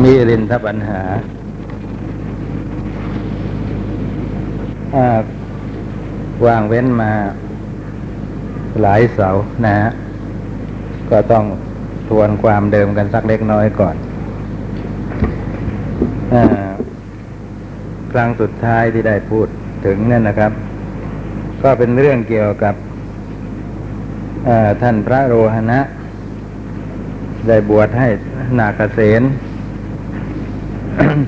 มีรินทปัญหาอ่าวางเว้นมาหลายเสานะฮะก็ต้องทวนความเดิมกันสักเล็กน้อยก่อนอครั้งสุดท้ายที่ได้พูดถึงนั่นนะครับ ก็เป็นเรื่องเกี่ยวกับท่านพระโรหณะ ได้บวชให้นาคเสน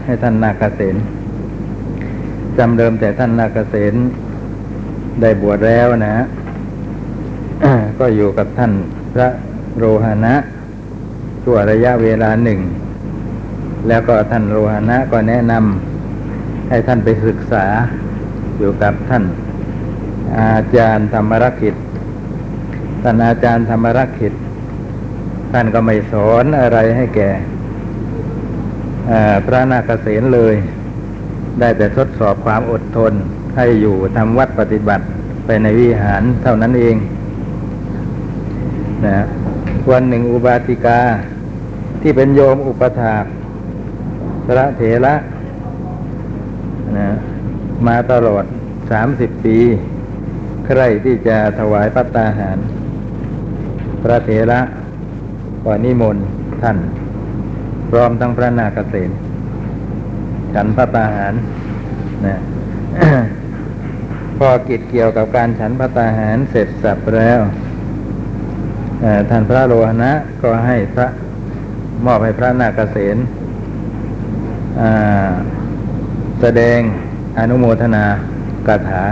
ให้ท่านนาคเสนจำเดิมแต่ท่านนาคเสนได้บวชแล้วนะก็อยู่กับท่านพระโรหณะชั่วระยะเวลาหนึ่ง แล้วก็ท่านโรหณะก็แนะนำให้ท่านไปศึกษาอยู่กับท่าน อาจารย์ธรรมรักขิตท่านอาจารย์ธรรมรักขิตท่านก็ไม่สอนอะไรให้แก่ พระนาคเษนเลย ได้แต่ทดสอบความอดทนให้อยู่ทำวัดปฏิบัติไปในวิหารเท่านั้นเองนะวันหนึ่งอุบาติกาที่เป็นโยมอุปถากพระเถระนะมาตลอดสามสิบปีใครที่จะถวายปัตตาหาร พระเถระก็นิมนต์ท่าน ร้อมทั้งพระนาคเษนฉันปัตตาหารนะพอกิจเกี่ยวกับการฉันพัตตาหารเสร็จสับแล้วท่านพระโลหณะก็ให้พระมอบให้พระนาคเษนแสดงอนุโมทนากถา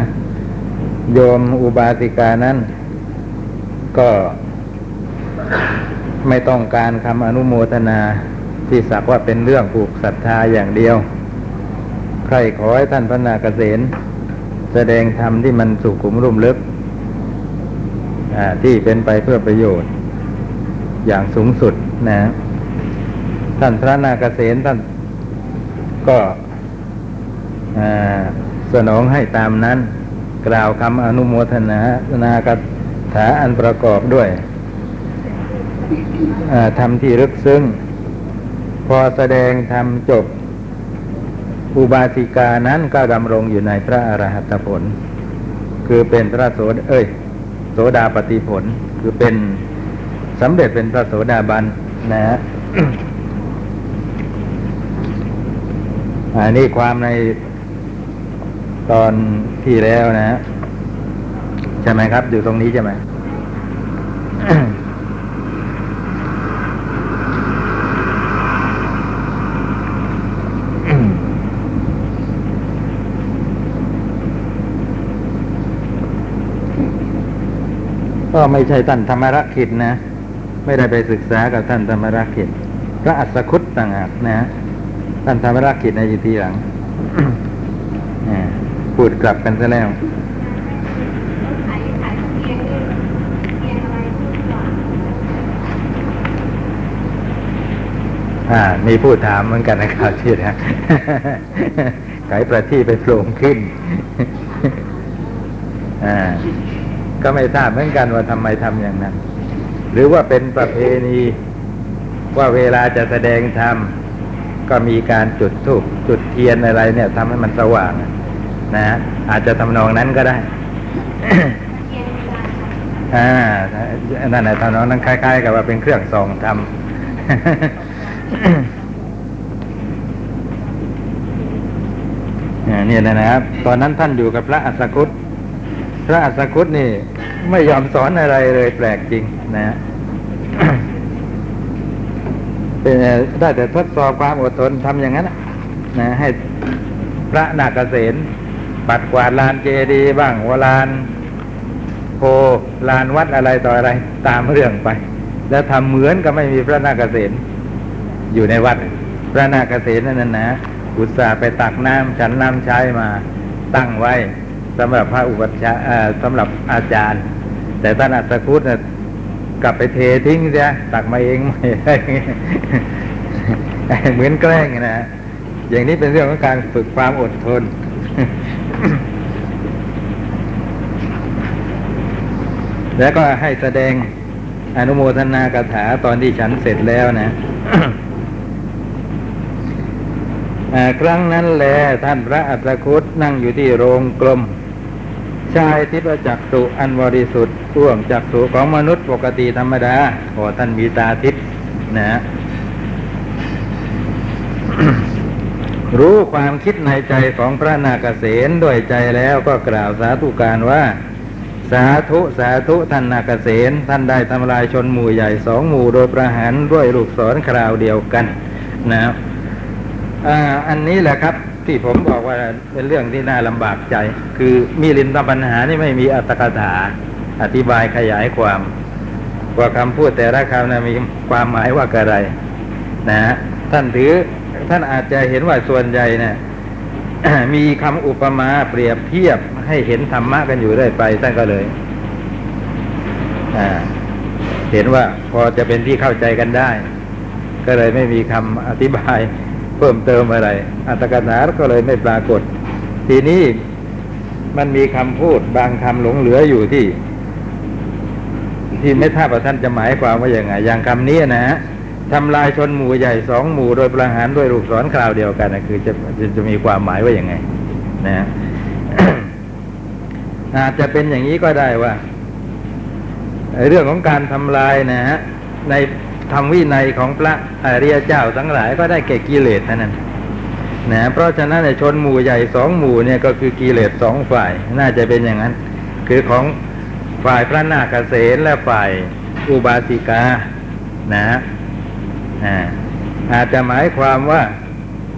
โยมอุบาสิกานั้น ก็ไม่ต้องการคำอนุโมทนา ที่สักว่าเป็นเรื่องผูกศรัทธาอย่างเดียว ใครขอให้ท่านพระนาคเษนแสดงธรรมที่มันสุขุมรุ่มลึกที่เป็นไปเพื่อประโยชน์ อย่างสูงสุดนะ ท่านพระนาคเษนท่านก็สนองให้ตามนั้น กล่าวคำอนุโมทนานาคถาอันประกอบด้วยทำที่ลึกซึ้ง อแสดงทำจบ อุบาสิกานั้นก็ดำรงอยู่ในพระอรหัตผล คือเป็นพระโสดเอ้ย โสดาปฏิผล คือเป็นสำเร็จเป็นพระโสดาบันนะฮะอันนี้ความในตอนที่แล้วนะใช่ไหมครับ อยู่ตรงนี้ใช่ไหม ก็ไม่ใช่ท่านธรรมรักขิตนะ ไม่ได้ไปศึกษากับท่านธรรมรักขิตพระอัศคุตต่างหากนะท่านธรรมรักขิตในยุทีหลังพูดกลับกันซะแล้วอ่ามีผู้ถามเหมือนกันนะครับที่นะขายประที่ไปโปร่งขึ้น อ่า ก็ไม่ทราบเหมือนกันว่าทำไมทำอย่างนั้น หรือว่าเป็นประเพณีว่าเวลาจะแสดงธรรมก็มีการจุดธูปจุดเทียนอะไร เนี่ยทำให้มันสว่างนะอาจจะทำนองนั้นก็ได้อ่านั่นแหละทำนองนั้นคล้าย ๆ กับว่าเป็นเครื่องส่องทำเนี่ยนะครับ ตอนนั้นท่านอยู่กับพระอัสกุต พระอัสกุตนี่ไม่ยอมสอนอะไรเลยแปลกจริงนะเป็นได้แต่ทดสอบความอดทนทำอย่างนั้นนะให้พระนาคเษนปัดกวาดลานเจดีบ้างวลานโพลานวัดอะไรต่ออะไร ตามเรื่องไป แล้วทำเหมือนกับไม่มีพระนาคเษนอยู่ในวัด พระนาคเษนนั่นนะอุตส่าห์ไปตักน้ำฉันน้ำใช้มาตั้งไว้ สำหรับพระอุปัชฌาย์สำหรับอาจารย์ แต่ท่านอัศคุตเนี่ยกลับไปเททิ้งเสียตักมาเองไม่เหมือนแกล้งนะอย่างนี้เป็นเรื่องของการฝึกความอดทน แล้วก็ให้แสดงอนุโมทนากถาตอนที่ฉันเสร็จแล้วนะครั้งนั้นแลท่านพระอัตคุตนั่งอยู่ที่โรงกลม ชายทิพจักสุอันบริสุทธิ์ร่วมจักสุของมนุษย์ปกติธรรมดาโอ้ท่านมีตาทิพย์นะ รู้ความคิดในใจของพระนาคเษนด้วยใจแล้วก็กล่าวสาธุการว่า สาธุสาธุท่านนาคเษนท่านได้ทำลายชนหมู่ใหญ่สองหมู่โดยประหารด้วยลูกศรคราวเดียวกันนะครับอ่าอันนี้แหละครับ ที่ผมบอกว่าเป็นเรื่องที่น่าลำบากใจ คือมีลินตปัญหานี่ไม่มีอัตถกถา อธิบายขยายความ ว่าคำพูดแต่ละคำนะมีความหมายว่าอะไร นะฮะท่านถือท่านอาจจะเห็นว่าส่วนใหญ่เนี่ยมีคำอุปมาเปรียบเทียบให้เห็นธรรมะกันอยู่เรื่อยไปท่านก็เลยเห็นว่าพอจะเป็นที่เข้าใจกันได้ ก็เลยไม่มีคำอธิบาย เพิ่มเติมอะไร อัตกถาก็เลยไม่ปรากฏ ทีนี้มันมีคำพูดบางคำหลงเหลืออยู่ที่ ที่ไม่ทราบว่าท่านจะหมายความว่าอย่างไง อย่างคำนี้นะฮะทำลายชนหมู่ใหญ่สองหมู่โดยประหารด้วยลูกศรคราวเดียวกันนะคือจะจะจะมีความหมายว่าอย่างไง นะฮะอาจจะเป็นอย่างนี้ก็ได้ว่าเรื่องของการทำลายนะฮะใน ธรรมวินัยของพระอริยเจ้าทั้งหลายก็ได้แก่กิเลสเท่านั้นนะเพราะฉะนั้นชนหมู่ใหญ่สองหมู่เนี่ยก็คือกิเลสสองฝ่ายน่าจะเป็นอย่างนั้น คือของฝ่ายพระนาคเษนและฝ่ายอุบาสิกานะฮะอ่าอาจจะหมายความว่า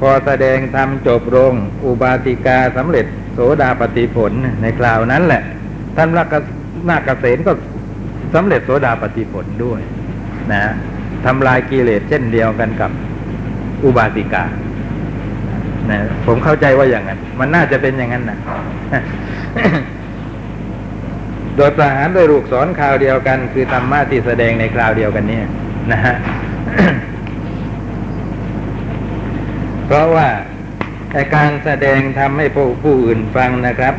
พอแสดงธรรมจบลงอุบาสิกาสำเร็จโสดาปฏิผลในคราวนั้นแหละ ท่านรักนาคเกษนก็สำเร็จโสดาปฏิผลด้วยนะ ทำลายกิเลสเช่นเดียวกันกับอุบาสิกานะผมเข้าใจว่าอย่างนั้น มันน่าจะเป็นอย่างนั้นนะโดยประหารโดยลูกศรคราวเดียวกัน คือธรรมะที่แสดงในคราวเดียวกันเนี่ยนะฮะเพราะว่าแต่การแสดงทำให้ผู้ผู้อื่นฟังนะครับ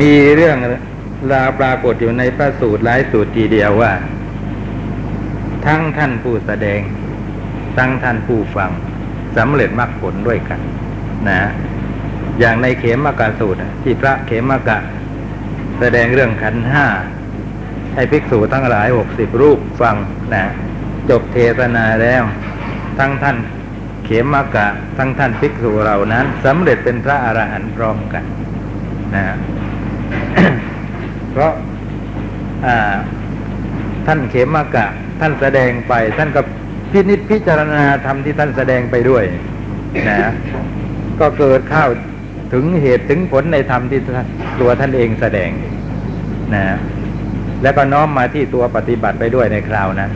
มีเรื่อง ราปรากฏอยู่ในพระสูตรหลายสูตรทีเดียวว่า ทั้งท่านผู้แสดง ทั้งท่านผู้ฟังสำเร็จมรรคผลด้วยกัน นะ อย่างในเขมกะสูตรที่พระเขมกะ แสดงเรื่องขันห้าให้ภิกษุทั้งหลายหกสิบรูปฟังนะ จบเทศนาแล้ว ทั้งท่านเขมกะ ทั้งท่านภิกษุเหล่านั้นสำเร็จเป็นพระอรหันต์พร้อมกัน นะ เพราะาท่านเขมากะ ท่านแสดงไป ท่านก็พินิจพิจารณาธรรมที่ท่านแสดงไปด้วยนะก็เกิดข้าวถึงเหตุถึงผลในธรรมที่ตัวท่านเองแสดงนะแล้วก็น้อมมาที่ตัวปฏิบัติไปด้วยในคราวนั้น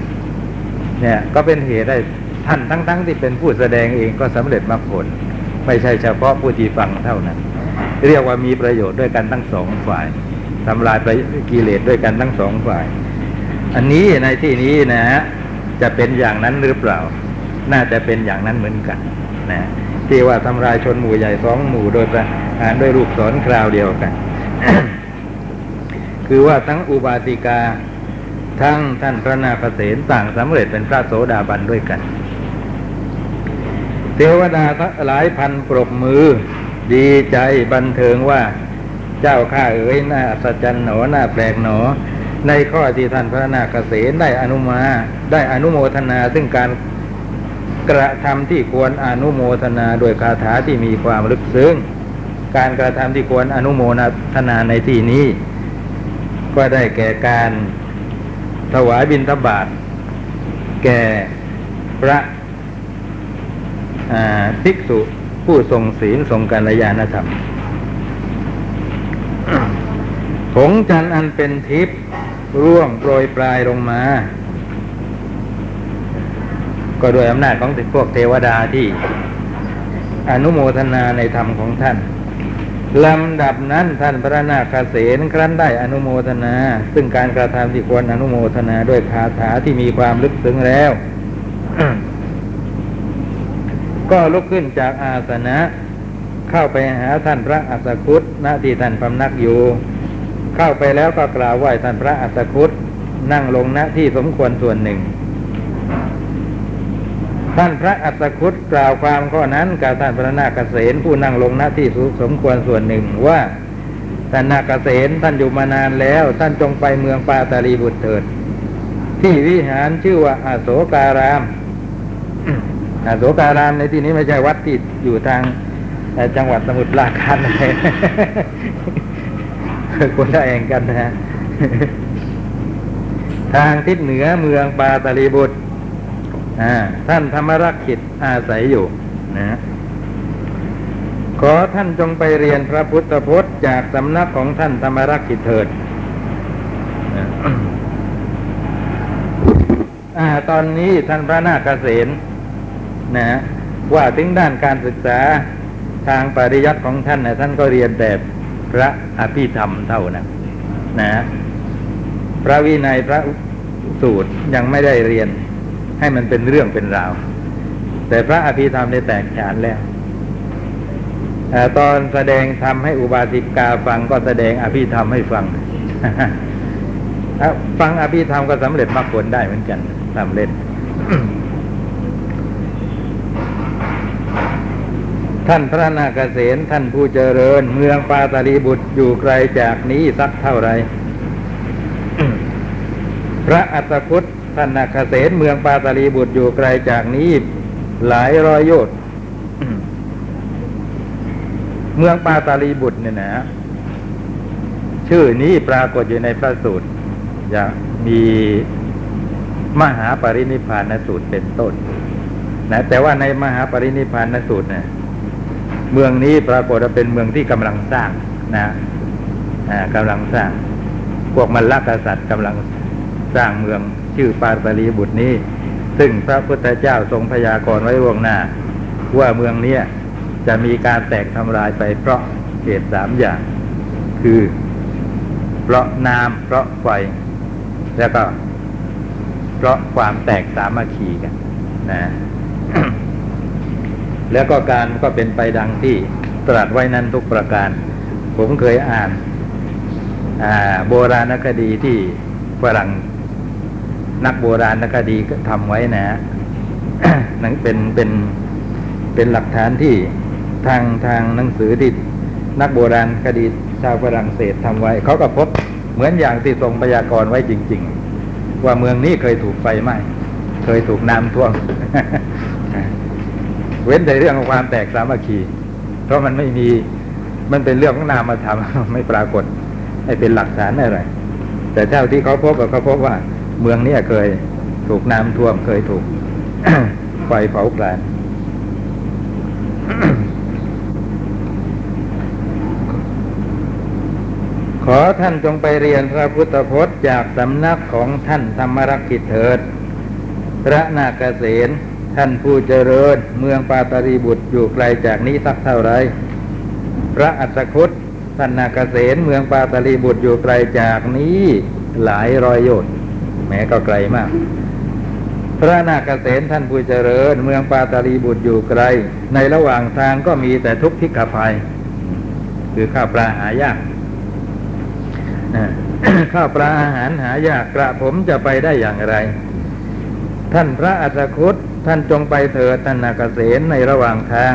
เนี่ยก็เป็นเหตุให้ท่านทั้งๆทที่เป็นผู้แสดงเองก็สำเร็จมรรคผล ไม่ใช่เฉพาะผู้ที่ฟังเท่านั้น เรียกว่ามีประโยชน์ด้วยกันทั้งสองฝ่าย ทำลายไปกิเลสด้วยกันทั้งสองฝ่าย อันนี้ในที่นี้นะฮะจะเป็นอย่างนั้นหรือเปล่า น่าจะเป็นอย่างนั้นเหมือนกัน นะ ที่ว่าทำลายชนหมู่ใหญ่สองหมู่โดยประหารด้วยรูปศรคราวเดียวกัน คือว่าทั้งอุบาสิกา ทั้งท่านพระนาคเษนต่างสำเร็จเป็นพระโสดาบันด้วยกัน เทวดาหลายพันปรบมือ ดีใจบันเทิงว่า เจ้าข้าเอ๋ยหน้าอัศจรรย์หนอหน้าแปลกหนอ ในข้อที่ท่านพระนาคเษนได้อนุมา ได้อนุโมทนาซึ่งการกระทำที่ควรอนุโมทนาโดยคาถาที่มีความลึกซึ้งการกระทำที่ควรอนุโมทนาในที่นี้ ก็ได้แก่การถวายบิณฑบาตแก่พระภิกษุผู้ทรงศีลทรงกัลยาณธรรม ผงจันอันเป็นทิพย์ร่วงโปรยปลายลงมา ก็โดยอำนาจของพวกเทวดาที่ อนุโมทนาในธรรมของท่านลำดับนั้นท่านพระนาคเษนครั้นได้อนุโมทนา ซึ่งการกระทำที่ควรอนุโมทนาด้วยคาถาที่มีความลึกซึ้งแล้ว ก็ลุกขึ้นจากอาสนะ เข้าไปหาท่านพระอัสคุตณที่ท่านพำนักอยู่ เข้าไปแล้วก็กล่าวไหว้ท่านพระอัสคุตนั่งลงณที่สมควรส่วนหนึ่ง ท่านพระอัตถคุตกล่าวความข้อนั้นกับท่านพระนาคเษนผู้นั่งลงหน้าที่สมควรส่วนหนึ่งว่าท่านนาคเษนท่านอยู่มานานแล้ว ท่านจงไปเมืองปาตาลีบุตรเถิด ที่วิหารชื่อว่าอาโศการามอาโศการามในที่นี้ไม่ใช่วัดที่อยู่ทาง จังหวัดสมุทรปราการนะคนละเองกันนะฮะทางทิศเหนือเมืองปาตาลีบุตรอ่าท่านธรรมรักขิตอาศัยอยู่นะขอท่านจงไปเรียนพระพุทธพจน์จากสำนักของท่านธรรมรักขิตเถิดอ่าตอนนี้ท่านพระนาคเษนนะฮะว่าถึงด้านการศึกษา ทางปริยัติของท่านนะท่านก็เรียนแต่พระอภิธรรมเท่านั้นนะ พระวินัยพระสูตรยังไม่ได้เรียน ให้มันเป็นเรื่องเป็นราว แต่พระอภิธรรมได้แตกฉานแล้วอตอนแสดงธรรมให้อุบาสิกาฟังก็แสดงอภิธรรมให้ฟังฟังอภิธรรมก็สำเร็จมรรคผลได้เหมือนกันทำเล่น ท่านพระนาคเษนท่านผู้เจริญ เมืองปาตาลีบุตรอยู่ไกลจากนี้สักเท่าไร พระอัตคุตท่านนาคเษนเมืองปาตาลีบุตรอยู่ไกลจากนี้ หลายร้อยโยชน์เมืองปาตาลีบุตรเนี่ยนะ ชื่อนี้ปรากฏอยู่ในพระสูตรอย่างมีมหาปรินิพานสูตรเป็นต้น นะ แต่ว่าในมหาปรินิพพานสูตรเนี่ย เมืองนี้ปรากฏว่าเป็นเมืองที่กำลังสร้างนะอ่ากำลังสร้าง พวกมันลักษัตริย์กำลังสร้างเมืองชื่อปาตลีบุตรนี้ ซึ่งพระพุทธเจ้าทรงพยากรณ์ไว้วงหน้า ว่าเมืองเนี้ยจะมีการแตกทำลายไปเพราะเหตุสามอย่าง คือ เพราะน้ำเพราะไฟ แล้วก็ เพราะความแตกสามัคคีกันนะ แล้วก็การก็เป็นไปดังที่ตรัสไว้นั้นทุกประการ ผมเคยอ่านาโบราณคดีที่ฝรั่งนักโบราณคดีก็ทำไว้นะนั่นเป็นเป็นเป็นหลักฐานที่ทางทางหนังสือที่นักโบราณคดีชาวฝรั่งเศสทำไว้ เขาก็พบเหมือนอย่างที่ทรงพยากรณ์ไว้จริง ๆ ว่าเมืองนี้เคยถูกไฟไหม้เคยถูกน้ำท่วม ว้นแต่เรื่องของความแตกสามัคคี เพราะมันไม่มีมันเป็นเรื่องของนามธรรมไม่ปรากฏให้เป็นหลักฐานอะไร แต่เท่าที่เขาพบเขาพบว่า เมืองนี้เคยถูกน้ำท่วมเคยถูกไฟเผาผลาญขอท่านจงไปเรียนพระพุทธพจน์จากสำนักของท่านธรรมรักขิตเถิด พระนาคเษน ท่านผู้เจริญเมืองปาตารีบุตรอยู่ไกลจากนี้สักเท่าไร พระอัศคุตท่านนาคเษนเมืองปาตาลีบุตรอยู่ไกลจากนี้หลายร้อยโยชน์แม้ก็ไกลมาก พระนาคเษนท่านผู้เจริญ เมืองปาตาลีบุตรอยู่ไกล ในระหว่างทางก็มีแต่ทุกข์พิกภัย คือข้าวปลาหายากข้าวปลาอาหารหายากกระผมจะไปได้อย่างไร ท่านพระอัศคุต ท่านจงไปเถิดท่านนาคเษนในระหว่างทาง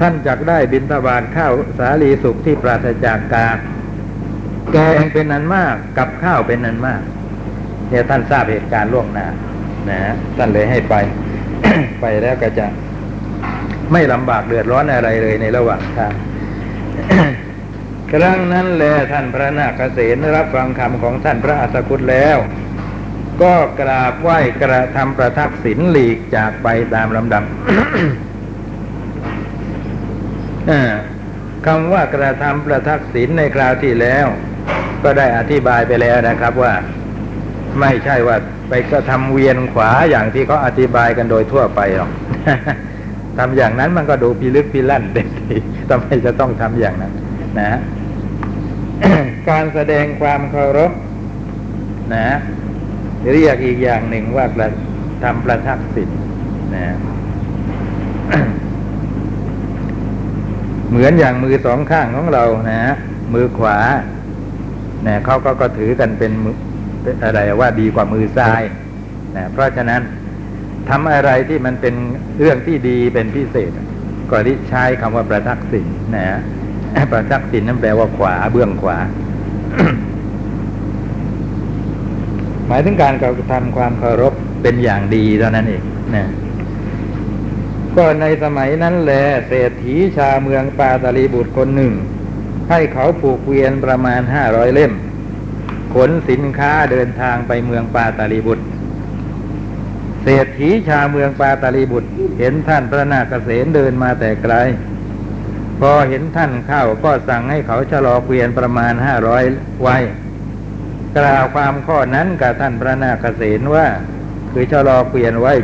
ท่านจักได้บินทบาทข้าวสาลีสุขที่ปราศจากกากแกงเป็นนันมากกับข้าวเป็นนันมาก เนี่ยท่านทราบเหตุการณ์ล่วงหน้านะฮะท่านเลยให้ไป ไปแล้วก็จะไม่ลำบากเดือดร้อนอะไรเลยในระหว่างทางครั้งนั้นแลท่านพระนาคเษนรับฟังคำของท่านพระอัสกุตแล้ว ก็กราบไหว้กระทำประทักษิณหลีกจากไปตามลำดับคำว่ากระทำประทักษิณในคราวที่แล้ว ก็ได้อธิบายไปแล้วนะครับว่า ไม่ใช่ว่าไปก็ทำเวียนขวาอย่างที่เขาอธิบายกันโดยทั่วไปหรอกทำอย่างนั้นมันก็ดูพิลึกพิลั่นเด็ดทีทำไมจะต้องทำอย่างนั้น นะ การแสดงความเคารพนะ เรียกอีกอย่างหนึ่งว่ากระทำประทักษิณนะเหมือนอย่างมือสองข้างของเรานะมือขวาเนี่ยเขาก็ก็ถือกันเป็นอะไรว่าดีกว่ามือซ้ายนะเพราะฉะนั้นทำอะไรที่มันเป็นเรื่องที่ดีเป็นพิเศษ ก็ริใช้คำว่าประทักษิณนะฮะประทักษิณนั่นแปลว่าขวาเบื้องขวา หมายถึงการกระทำความเคารพเป็นอย่างดีเท่านั้นเองนะก็ในสมัยนั้นแหละเศรษฐีชาวเมืองปาตาลีบุตรคนหนึ่ง ให้เขาผูกเกวียนประมาณห้าร้อยเล่ม ขนสินค้าเดินทางไปเมืองปาตาลีบุตร เศรษฐีชาวเมืองปาตาลีบุตร เห็นท่านพระนาคเษนเดินมาแต่ไกล พอเห็นท่านเข้าก็สั่งให้เขาชะลอเกวียนประมาณห้าร้อยไว้ กล่าวความข้อนั้นกับท่านพระนาคเษนว่า คือชะลอเกวียนไว้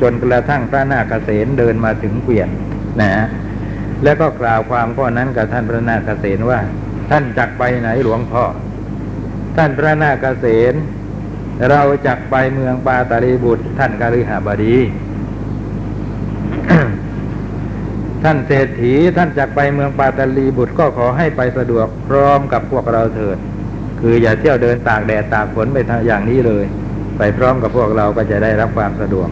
จนกระทั่งพระนาคเษนเดินมาถึงเกวียนนะฮะแล้วก็กล่าวความข้อนั้นกับท่านพระนาคเษนว่า ท่านจักไปไหนหลวงพ่อ ท่านพระนาคเษนเราจักไปเมืองปาตาลีบุตร ท่านกฤหบดี ท่านเศรษฐีท่านจักไปเมืองปาตาลีบุตรก็ขอให้ไปสะดวกพร้อมกับพวกเราเถิด คืออย่าเที่ยวเดินตากแดดตากฝนไปทางอย่างนี้เลย ไปพร้อมกับพวกเราก็จะได้รับความสะดวก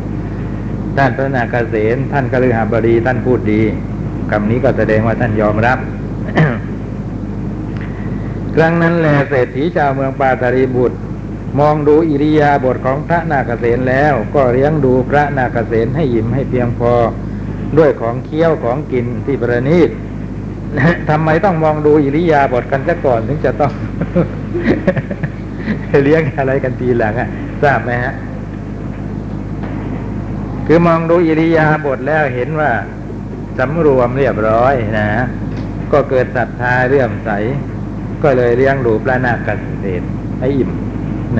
ท่านพระนาคเษนท่านกฤหบดีท่านพูดดีคำนี้ก็แสดงว่าท่านยอมรับ ครั้งนั้นแหละเศรษฐีชาวเมืองปาตาลีบุตร มองดูอิริยาบถของพระนาคเษนแล้ว ก็เลี้ยงดูพระนาคเษนให้ยิ้มให้เพียงพอ ด้วยของเคี้ยวของกินที่ประณีต ทำไมต้องมองดูอิริยาบถกันซะก่อนถึงจะต้องเลี้ยงอะไรกันทีหลังอะทราบไหมฮะ คือมองดูอิริยาบถแล้วเห็นว่าสำรวมเรียบร้อยนะ ก็เกิดศรัทธาเรื่อมใส ก็เลยเลี้ยงดูพระนาคเษนให้อิ่ม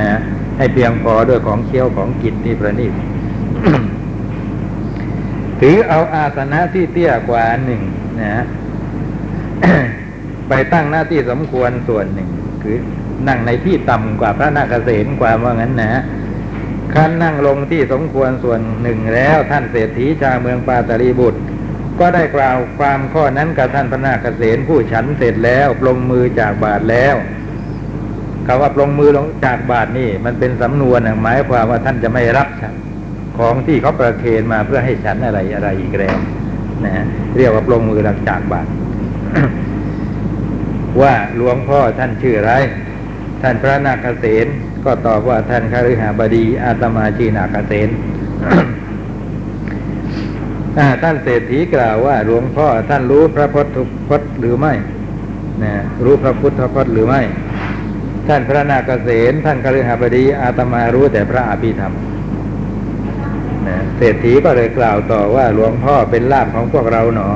นะ ให้เพียงพอด้วยของเคี้ยวของกินที่ประณีตถือเอาอาสนะที่เตี้ยกว่าหนึ่งนะ ไปตั้งหน้าที่สมควรส่วนหนึ่ง คือนั่งในที่ต่ำกว่าพระนาคเษนกว่าว่างั้นนะขั้นนั่งลงที่สมควรส่วนหนึ่งแล้วท่านเศรษฐีชาวเมืองปาตาลีบุตร ก็ได้กล่าวความข้อนั้นกับท่านพระนาคเษนผู้ฉันเสร็จแล้วปลงมือจากบาทแล้วคำว่าปลงมือลงจากบาทนี่ มันเป็นสำนวนน่ะหมายความว่าท่านจะไม่รับฉันของที่เขาประเคนมาเพื่อให้ฉันอะไรอะไรอีกแล้วนะฮะเรียกว่าปลงมือหลังจากบาท ว่าหลวงพ่อท่านชื่ออะไร ท่านพระนาคเษนก็ตอบว่าท่านคฤหบดีอาตมาชีนาคเษนท่านเศรษฐีกล่าวว่าหลวงพ่อท่านรู้พระพุทธพจน์หรือไม่นะรู้พระพุทธพจน์หรือไม่ ท่านพระนาคเษนท่านคฤหบดีอาตมารู้แต่พระอภิธรรมนะเศรษฐีก็เลยกล่าวต่อว่าหลวงพ่อเป็นลาภของพวกเราหนอ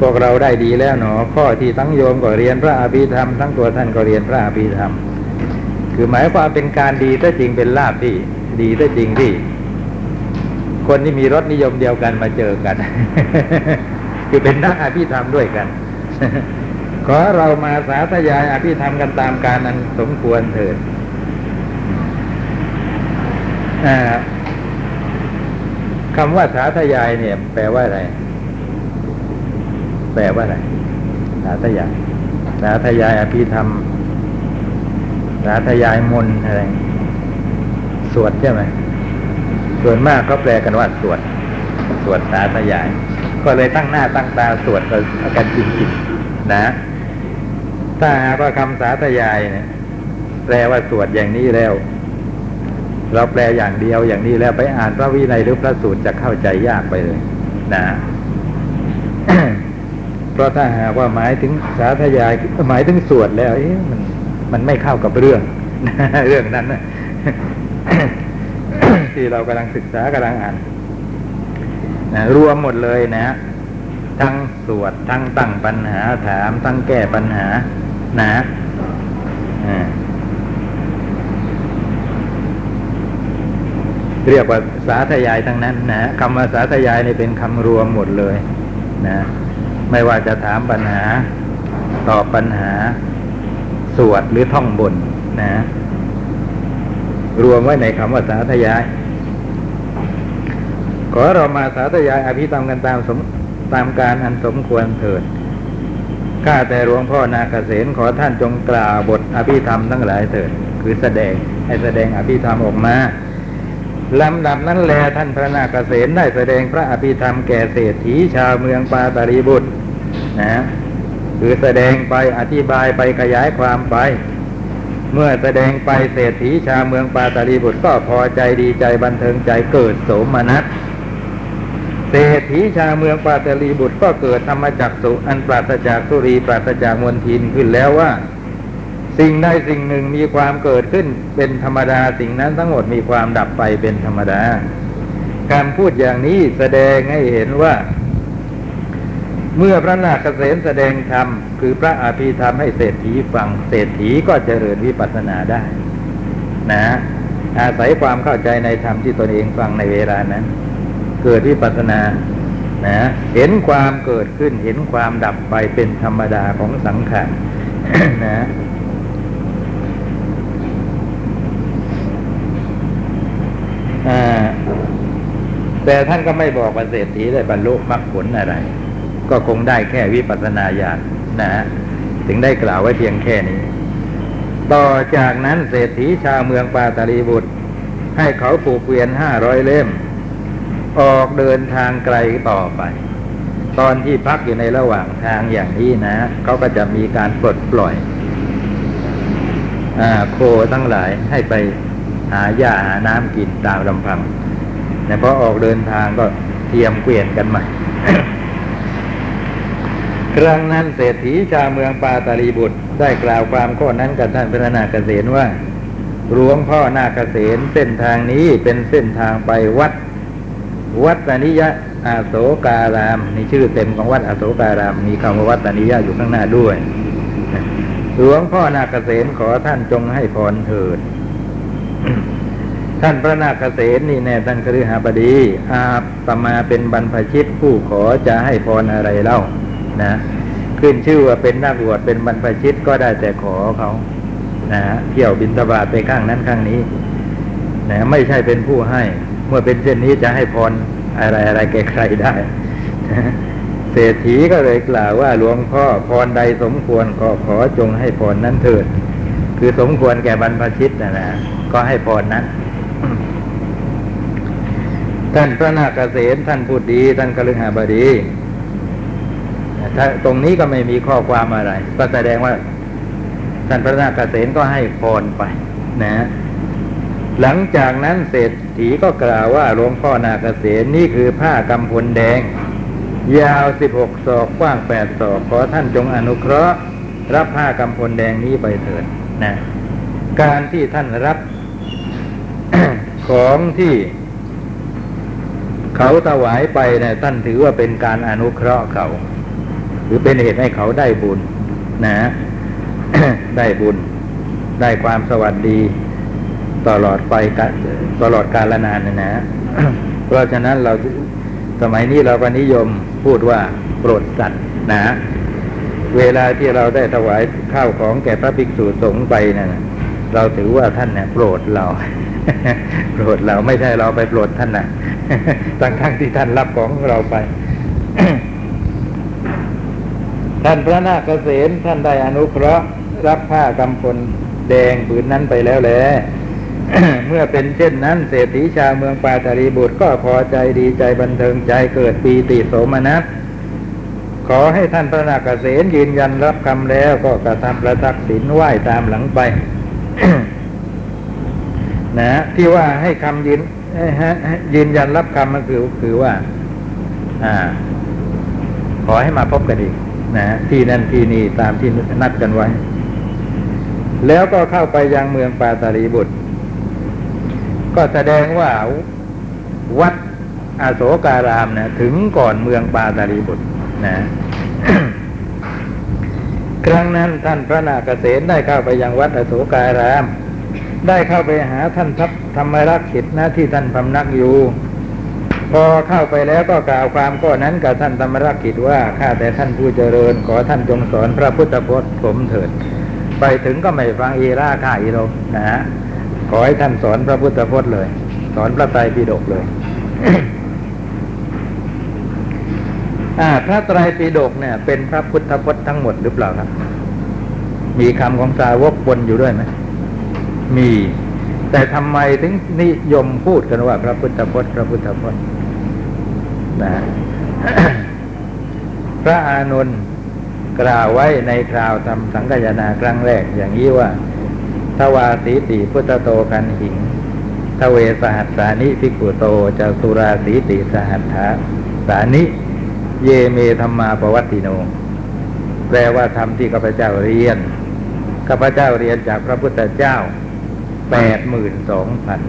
พวกเราได้ดีแล้วหนอ ข้อที่ทั้งโยมก็เรียนพระอภิธรรมทั้งตัวท่านก็เรียนพระอภิธรรม คือหมายความเป็นการดีถ้าจริงเป็นลาภที่ ดีถ้าจริงที่ คนที่มีรสนิยมเดียวกันมาเจอกัน คือเป็นนักอภิธรรมด้วยกัน ขอเรามาสาธยายอภิธรรมกันตามการอันสมควรเถิดคำว่าสาธยายเนี่ย แปลว่าอะไร แปลว่าอะไรสาธยายสาธยายอภิธรรมสาธยายมนอะไร สวดใช่ไหมส่วนมากเขาแปลกันว่าสวด สวดสาธยาย ก็เลยตั้งหน้าตั้งตาสวดกันจริงๆนะถ้าหากว่าคำสาธยายเนี่ยแปลว่าสวดอย่างนี้แล้ว เราแปลอย่างเดียวอย่างนี้แล้วไปอ่านพระวินัยหรือพระสูตรจะเข้าใจยากไปเลย นะ เพราะถ้าหากว่าหมายถึงสาธยายหมายถึงสวดแล้วเอ๊ะมันมันไม่เข้ากับเรื่อง เรื่องนั้นนะที่เรากำลังศึกษากำลังอ่านนะรวมหมดเลยนะ ทั้งสวด ทั้งตั้งปัญหาถาม ทั้งแก้ปัญหา นะอ่เรียกว่าสาธยายทั้งนั้นนะคำว่าสาธยายนี่เป็นคำรวมหมดเลย นะ ไม่ว่าจะถามปัญหา ตอบปัญหา สวดหรือท่องบนนะ รวมไว้ในคำว่าสาธยาย ขอเรามาสาธยายอภิธรรมกันตามสมตามการอันสมควรเถิด ข้าแต่หลวงพ่อนาเกษตขอท่านจงกล่าวบทอภิธรรมทั้งหลายเถิด คือแสดงให้แสดงอภิธรรมออกมาลำดับนั้นแลท่านพระนาคเษนได้แสดงพระอภิธรรมแก่เศรษฐีชาวเมืองปาตาลีบุตร นะคือแสดงไปอธิบายไปขยายความไป เมื่อแสดงไปเศรษฐีชาวเมืองปาตาลีบุตรก็พอใจดีใจบันเทิงใจเกิดโสมนัสเศรษฐีชาวเมืองปาตาลีบุตรก็เกิดธรรมจักสุอันปราศจากสุรีปราศจากมวลทินขึ้นแล้วว่า สิ่งใดสิ่งหนึ่งมีความเกิดขึ้นเป็นธรรมดาสิ่งนั้นทั้งหมดมีความดับไปเป็นธรรมดา การพูดอย่างนี้แสดงให้เห็นว่า เมื่อพระนาคเษนแสดงธรรม คือพระอาภิธรรมให้เศรษฐีฟัง เศรษฐีก็เจริญวิปัสสนาได้ นะ อาศัยความเข้าใจในธรรมที่ตนเองฟังในเวลานั้น เกิดวิปัสสนา นะ เห็นความเกิดขึ้น เห็นความดับไปเป็นธรรมดาของสังขาร นะแต่ท่านก็ไม่บอกว่าเศรษฐีได้บรรลุมรรคผลอะไร ก็คงได้แค่วิปัสสนาญาณนะฮะถึงได้กล่าวไว้เพียงแค่นี้ ต่อจากนั้นเศรษฐีชาวเมืองปาตาลีบุตร ให้เขาปลูกเกวียนห้าร้อยเล่ม ออกเดินทางไกลต่อไป ตอนที่พักอยู่ในระหว่างทางอย่างนี้นะเขาก็จะมีการปลดปล่อยอโคทั้งหลายให้ไปหาหญ้าหาน้ำกินตามลำพังเนี่พอออกเดินทางก็เทียมเกวียนกันใหม่ ครั้งนั้นเศรษฐีชาวเมืองปาตาลีบุตรได้กล่าวความข้อนั้นกับท่านพระนาคเษนว่าหลวงพ่อนาคเษนเส้นทางนี้เป็นเส้นทางไปวัด วัดตนิยะอาโศการามนี่ชื่อเต็มของวัดอาโศการาม มีคำว่าวัดตนิยะอยู่ข้างหน้าด้วย หลวงพ่อนาคเษนขอท่านจงให้พรเถิด ท่านพระนาคเษนนี่แน่ท่านคฤหบดี อาตมาเป็นบรรพชิตผู้ขอจะให้พรอะไรเล่า นะขึ้นชื่อว่าเป็นนักบวชเป็นบรรพชิตก็ได้แต่ขอเขานะเที่ยวบินตบาตไปข้างนั้นข้างนี้นะไม่ใช่เป็นผู้ให้ เมื่อเป็นเช่นนี้จะให้พรอะไรอะไรแก่ใครได้นะเศรษฐีก็เลยกล่าวว่าหลวงพ่อพรใดสมควรก็ขอจงให้พรนั้นเถิด คือสมควรแก่บรรพชิตนะนะก็ให้พรนั้นท่านพระนาคเษนท่านพูดดี ท่านกฤหาบดี ถ้าตรงนี้ก็ไม่มีข้อความอะไร ก็แสดงว่าท่านพระนาคเษนก็ให้พรไป นะ หลังจากนั้นเศรษฐีก็กล่าวว่าหลวงพ่อนาคเษนนี่คือผ้ากำพลแดง ยาวสิบหกศอกกว้างแปดศอกขอท่านจงอนุเคราะห์ รับผ้ากำพลแดงนี้ไปเถิดนะ การที่ท่านรับของที่เขาถวายไปเนี่ยท่านถือว่าเป็นการอนุเคราะห์เขา หรือเป็นเหตุให้เขาได้บุญ นะ ได้บุญ ได้ความสวัสดี ตลอดไปตลอดกาลนานนะนะเพราะฉะนั้นเราสมัยนี้เราก็นิยมพูดว่าโปรดสัตว์นะ เวลาที่เราได้ถวายข้าวของแก่พระภิกษุสงฆ์ไปนะ่ะเราถือว่าท่านเนี่ยโปรดเรา โปรดเราไม่ใช่เราไปโปรดท่านนะทั้งทั้งที่ท่านรับของเราไป ท่านพระนาคเษนท่านได้อนุเคราะห์รับผ้ากำพลแดงผืนนั้นไปแล้วแหละเมื่อเป็นเช่นนั้นเศรษฐีชาวเมืองปาตาลีบุตรก็พอใจดีใจบันเทิงใจเกิดปีติโสมนัสขอให้ท่านพระนาคเษนยืนยันรับคำแล้วก็กระทำประทักษิณไหว้ตามหลังไปนะที่ว่าให้คำยืนยืนยันรับคำมันคือคือว่า อ่า ขอให้มาพบกันอีก นะที่นั่นที่นี่ตามที่นัดกันไว้ แล้วก็เข้าไปยังเมืองปาตาลีบุตร ก็แสดงว่าวัดอาโศการามนะถึงก่อนเมืองปาตาลีบุตรนะครั้งนั้นท่านพระนาคเษนได้เข้าไปยังวัดอโศการาม ได้เข้าไปหาท่านทัพธรรมรักษิตนะที่ท่านพำนักอยู่ พอเข้าไปแล้วก็กล่าวความข้อนั้นกับท่านธรรมรักษิตว่าข้าแต่ท่านผู้เจริญ ขอท่านจงสอนพระพุทธพจน์ผมเถิด ไปถึงก็ไม่ฟังอีราค่าอีโรนะฮะขอให้ท่านสอนพระพุทธพจน์เลย สอนพระไตรปิฎกเลยพระไตรปิฎกเนี่ย เป็นพระพุทธพจน์ทั้งหมดหรือเปล่าครับ มีคำของสาวกปนอยู่ด้วยไหมมี แต่ทำไมถึงนิยมพูดกันว่า พระพุทธพจน์พระพุทธพจน์ นะพระอานนท์กล่าวไว้ในคราวทำสังกายนาครั้งแรกอย่างนี้ว่า ทวาสีติพุทธโตกันหิง ทเวสหัสสานิภิกขุโตจตุราสีติสหัสถาสานิ เยเมธรรมาปวัตติโน แปลว่าธรรมที่ข้าพเจ้าเรียน ข้าพเจ้าเรียนจากพระพุทธเจ้าแปดหมื่นสองพัน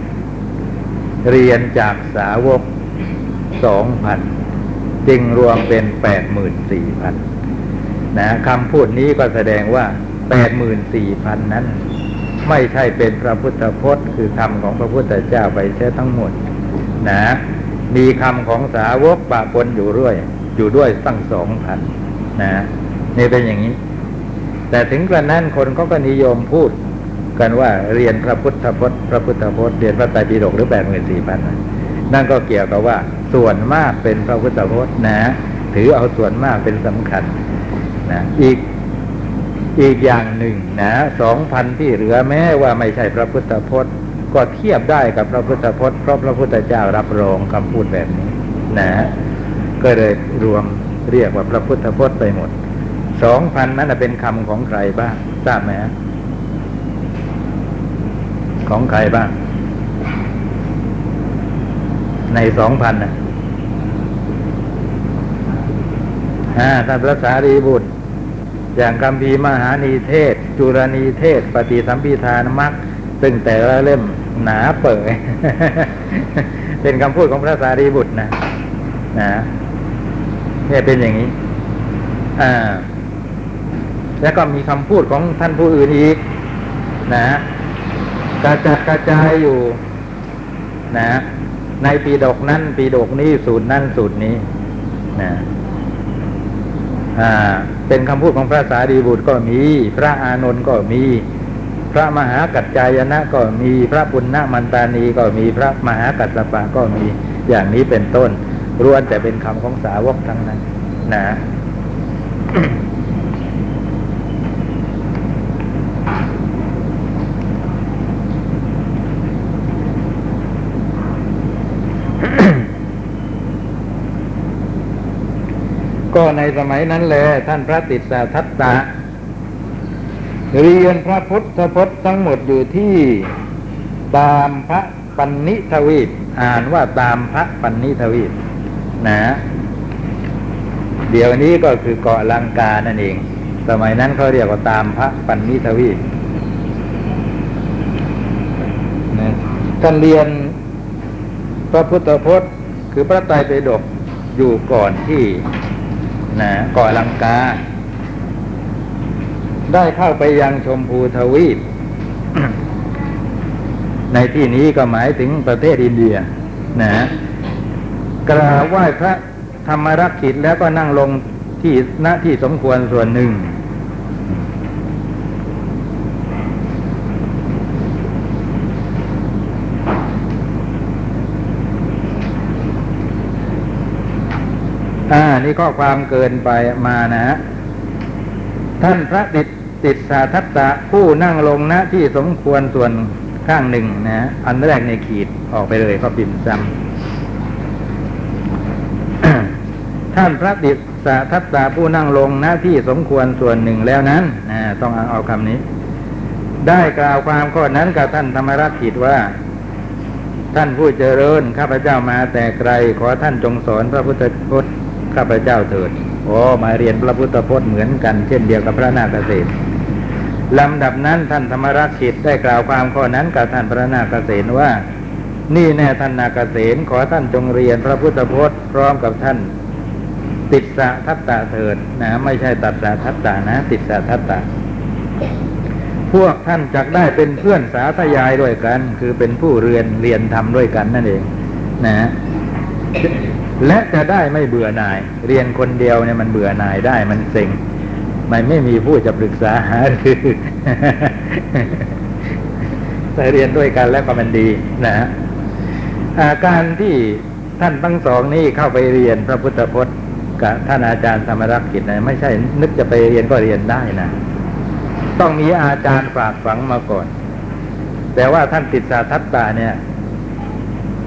เรียนจากสาวก สองพันจึงรวมเป็นแปดหมื่นสี่พันนะคำพูดนี้ก็แสดงว่าแปดหมื่นสี่พันนั้น ไม่ใช่เป็นพระพุทธพจน์ คือคำของพระพุทธเจ้าไปเสียทั้งหมด นะ มีคำของสาวกปะปนอยู่ด้วย อยู่ด้วยตั้งสองพันนะนี่เป็นอย่างนี้ แต่ถึงกระนั้นคนเขาก็นิยมพูดกันว่าเรียนพระพุทธพจน์ พระพุทธพจน์เรียนพระไตรปิฎกหรือแปดหมื่นสี่พันนั่นก็เกี่ยวกับว่า ส่วนมากเป็นพระพุทธพจน์นะ ถือเอาส่วนมากเป็นสำคัญนะอีกอีกอย่างหนึ่งนะสองพันที่เหลือแม้ว่าไม่ใช่พระพุทธพจน์ ก็เทียบได้กับพระพุทธพจน์เพราะพระพุทธเจ้ารับรองคำพูดแบบนี้นะก็เลยรวมเรียกว่าพระพุทธพจน์ไปหมดสองพันนั้นเป็นคำของใครบ้าง ทราบไหมของใครบ้าง ในสองพันนะฮะท่านพระสารีบุตร อย่างคำพีมหานีเทศ จุรณีเทศ ปฏิสัมพิธานมักซึ่งแต่ละเล่มหนาเปิดเป็นคำพูดของพระสารีบุตรนะนะเนี่ยเป็นอย่างนี้ อ่า แล้วก็มีคำพูดของท่านผู้อื่นอีก นะกระจัดกระจายอยู่ นะ ในปีดกนั้นปีดกนี้สูตรนั้นสูตรนี้นะเป็นคำพูดของพระสารีบุตรก็มี พระอานนท์ก็มี พระมหากัจจายนะก็มีพระปุณณมันตานีก็มีพระมหากัสสปะก็มีอย่างนี้เป็นต้นล้วนแต่เป็นคำของสาวกทั้งนั้น นะ ก็ในสมัยนั้นแหละท่านพระติสสาทัตตะ เรียนพระพุทธพจน์ทั้งหมดอยู่ที่ตามพระปันนิทวีปอ่านว่าตามพระปันนิทวีปนะ เดี๋ยวนี้ก็คือเกาะลังกานั่นเอง สมัยนั้นเขาเรียกว่าตามพระปันนิทวีปนะท่านเรียนพระพุทธพจน์ คือพระไตรปิฎกอยู่ก่อนที่ นะก่อลังกา ได้เข้าไปยังชมพูทวีป ในที่นี้ก็หมายถึงประเทศอินเดีย นะกราบไหว้พระธรรมรักษิตแล้วก็นั่งลงที่ณที่สมควรส่วนหนึ่ง อ่า นี่ข้อความเกินไปมานะฮะท่านพระติดติดสาทัตตะผู้นั่งลงณที่สมควรส่วนข้างหนึ่งนะ อันแรกในขีดออกไปเลยเขาปิ่มซ้ำท่านพระติดสาทัตตาผู้นั่งลงหน้าที่สมควรส่วนหนึ่งแล้วนั้นนะต้องเอาคำนี้ ได้กล่าวความข้อนั้นกับท่านธรรมรักขิตว่า ท่านผู้เจริญข้าพเจ้ามาแต่ไกล ขอท่านจงสอนพระพุทธพจน์ ข้าพเจ้าเถิดโอ้มาเรียนพระพุทธพจน์เหมือนกันเช่นเดียวกับพระนาคเษตลำดับนั้นท่านธรรมรักขิตได้กล่าวความข้อนั้นกับท่านพระนาคเษนว่า นี่แน่ท่านนาคเษนขอท่านจงเรียนพระพุทธพจน์พร้อมกับท่าน ติดสะทัตตาเถิดนะไม่ใช่ตัดสะทัตตานะ ติดสะทัตตาพวกท่านจักได้เป็นเพื่อนสาธยายด้วยกัน คือเป็นผู้เรียนเรียนทำด้วยกันนั่นเอง นะ และจะได้ไม่เบื่อหน่าย เรียนคนเดียวเนี่ยมันเบื่อหน่ายได้มันเซ็งมันไม่มีผู้จะปรึกษาหารือแต่เรียนด้วยกันแล้วก็มันดีนะฮะอาการที่ท่านทั้งสองนี้เข้าไปเรียนพระพุทธพจน์กับท่านอาจารย์ธรรมรักกิจนะไม่ใช่นึกจะไปเรียนก็เรียนได้นะต้องมีอาจารย์ฝากฝังมาก่อน แต่ว่าท่านติดสาทัตตาเนี่ย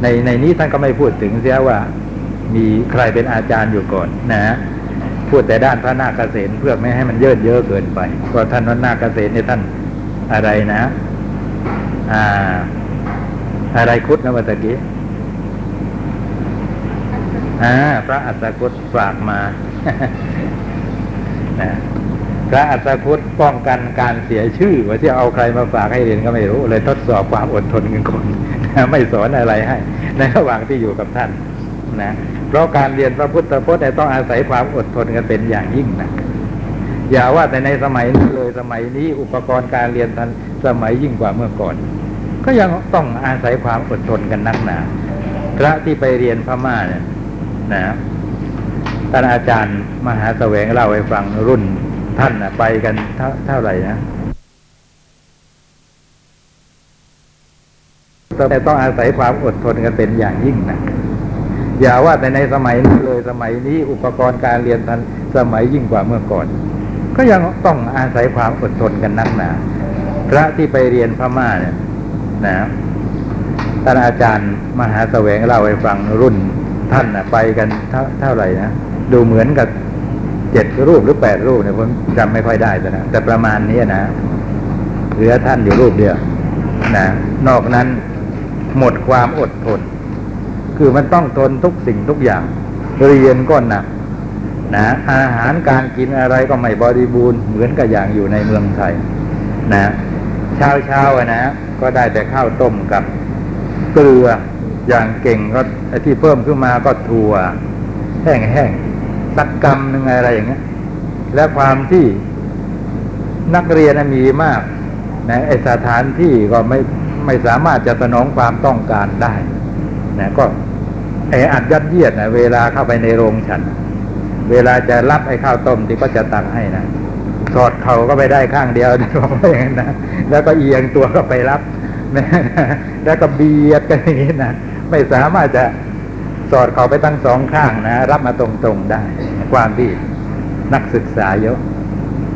ในในนี้ท่านก็ไม่พูดถึงเสียว่า มีใครเป็นอาจารย์อยู่ก่อนนะพูดแต่ด้านพระนาคเกษตรเพื่อไม่ให้มันเยิดเยอะเกินไปเพราะท่านพระนาคเกษตรเนี่ยท่านอะไรนะอ่า อะไรคุดนะวัตะกี้อ่าพระอัสสคุตฝากมานะพระอัสสคุตป้องกันการเสียชื่อ ว่าที่เอาใครมาฝากให้เรียนก็ไม่รู้ เลยทดสอบความอดทนกันคนไม่สอนอะไรให้ ในระหว่างที่อยู่กับท่าน นะเพราะการเรียนพระพุทธพจน์ต้องอาศัยความอดทนกันเป็นอย่างยิ่งนะอย่าว่าแต่ในสมัยนี้เลยสมัยนี้อุปกรณ์การเรียนทันสมัยยิ่งกว่าเมื่อก่อน ก็ยังต้องอาศัยความอดทนกันนักหนาพระที่ไปเรียนพม่าเนี่ยนะท่านอาจารย์มหาแสวงเล่าให้ฟังรุ่นท่านนะไปกันเท่าเท่าไหร่นะแต่ต้องอาศัยความอดทนกันเป็นอย่างยิ่งนะ อย่าว่าแต่ในสมัยนี้นเลยสมัยนี้อุปกรณ์การเรียนทันสมัยยิ่งกว่าเมื่อก่อน ก็ยังต้องอาศัยความอดทนกันนักหนาพระที่ไปเรียนพม่าเนี่ยนะท่านอาจารย์มหาแสวงเล่าให้ฟังรุ่นท่านนะไปกันเท่าเท่าไหร่นะดูเหมือนกับเจ็ดรูปหรือแปดรูปเนี่ยผมจำไม่ค่อยได้แต่นะแต่ประมาณนี้นะเหลือท่านอยู่รูปเดียวนะนอกนั้นหมดความอดทน คือมันต้องทนทุกสิ่งทุกอย่าง เรียนก็หนักนะอาหารการกินอะไรก็ไม่บริบูรณ์เหมือนกับอย่างอยู่ในเมืองไทยนะเช้าเช้านะ ก็ได้แต่ข้าวต้มกับเกลืออย่างเก่งก็ที่เพิ่มขึ้นมาก็ถั่ว แห้งๆสักกำหนึ่งอะไรอย่างเงี้ยและความที่นักเรียนมีมากนะไอสถานที่ก็ไม่ไม่สามารถจะสนองความต้องการได้ นะก็ไออัดยัดเยียดนะเวลาเข้าไปในโรงฉัน เวลาจะรับไอ้ข้าวต้มที่ก็จะตักให้นะสอดเข่าก็ไปได้ข้างเดียวบอกว่าอย่างนั้นนะแล้วก็เอียงตัวก็ไปรับนะแล้วก็เบียดกันอย่างนี้นะไม่สามารถจะสอดเข่าไปทั้งสองข้างนะรับมาตรงๆได้ ความที่นักศึกษาเยอะ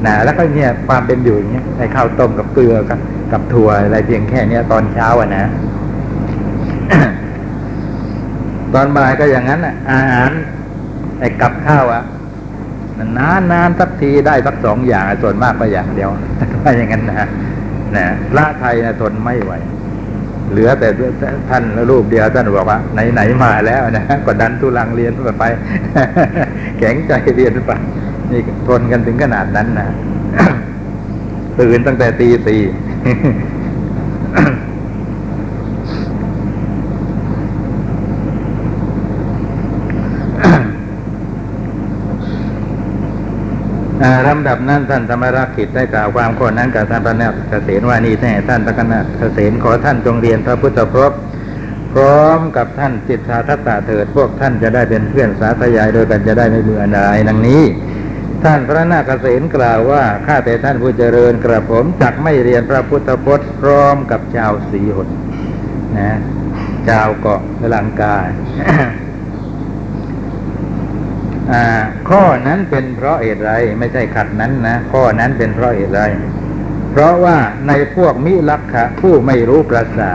นะแล้วก็เนี่ยความเป็นอยู่อย่างเงี้ยไอ้ข้าวต้มกับเกลือกับกับถั่วอะไรเพียงแค่เนี้ยตอนเช้าอะนะ ตอนบ่ายก็อย่างนั้นอะอาหารไอ้กับข้าวอะนานนานสักทีได้สักสองอย่างส่วนมากก็อย่างเดียวว่าอย่างนั้นนะนะพระไทยนะทนไม่ไหว เหลือแต่ท่านรูปเดียวท่านบอกว่าไหนไหนมาแล้วนะก็ดันทุลังเรียนไป แข็งใจเรียนไปนี่ทนกันถึงขนาดนั้นนะตื่นตั้งแต่ตีสี่ ลำดับนั้นท่านธรรมรักขิตได้กล่าวความข้อนั้นกับท่านพระนาคเกษณว่านี่แน่ท่านพระนาคเกษณขอท่านจงเรียนพระพุทธพจน์พร้อมกับท่านจิตสาทัตตาเถิดพวกท่านจะได้เป็นเพื่อนสาธยายโดยกันจะได้ไม่เบื่อหน่ายดังนี้ ท่านพระนาคเกษณกล่าวว่าข้าแต่ท่านผู้เจริญกระผมจักไม่เรียนพระพุทธพจน์พร้อมกับชาวสีหนนะชาวเกาะลังกาอ่า ข้อนั้นเป็นเพราะเหตุไรไม่ใช่ขัดนั้นนะข้อนั้นเป็นเพราะเหตุไร เพราะว่าในพวกมิลักขะผู้ไม่รู้ประษา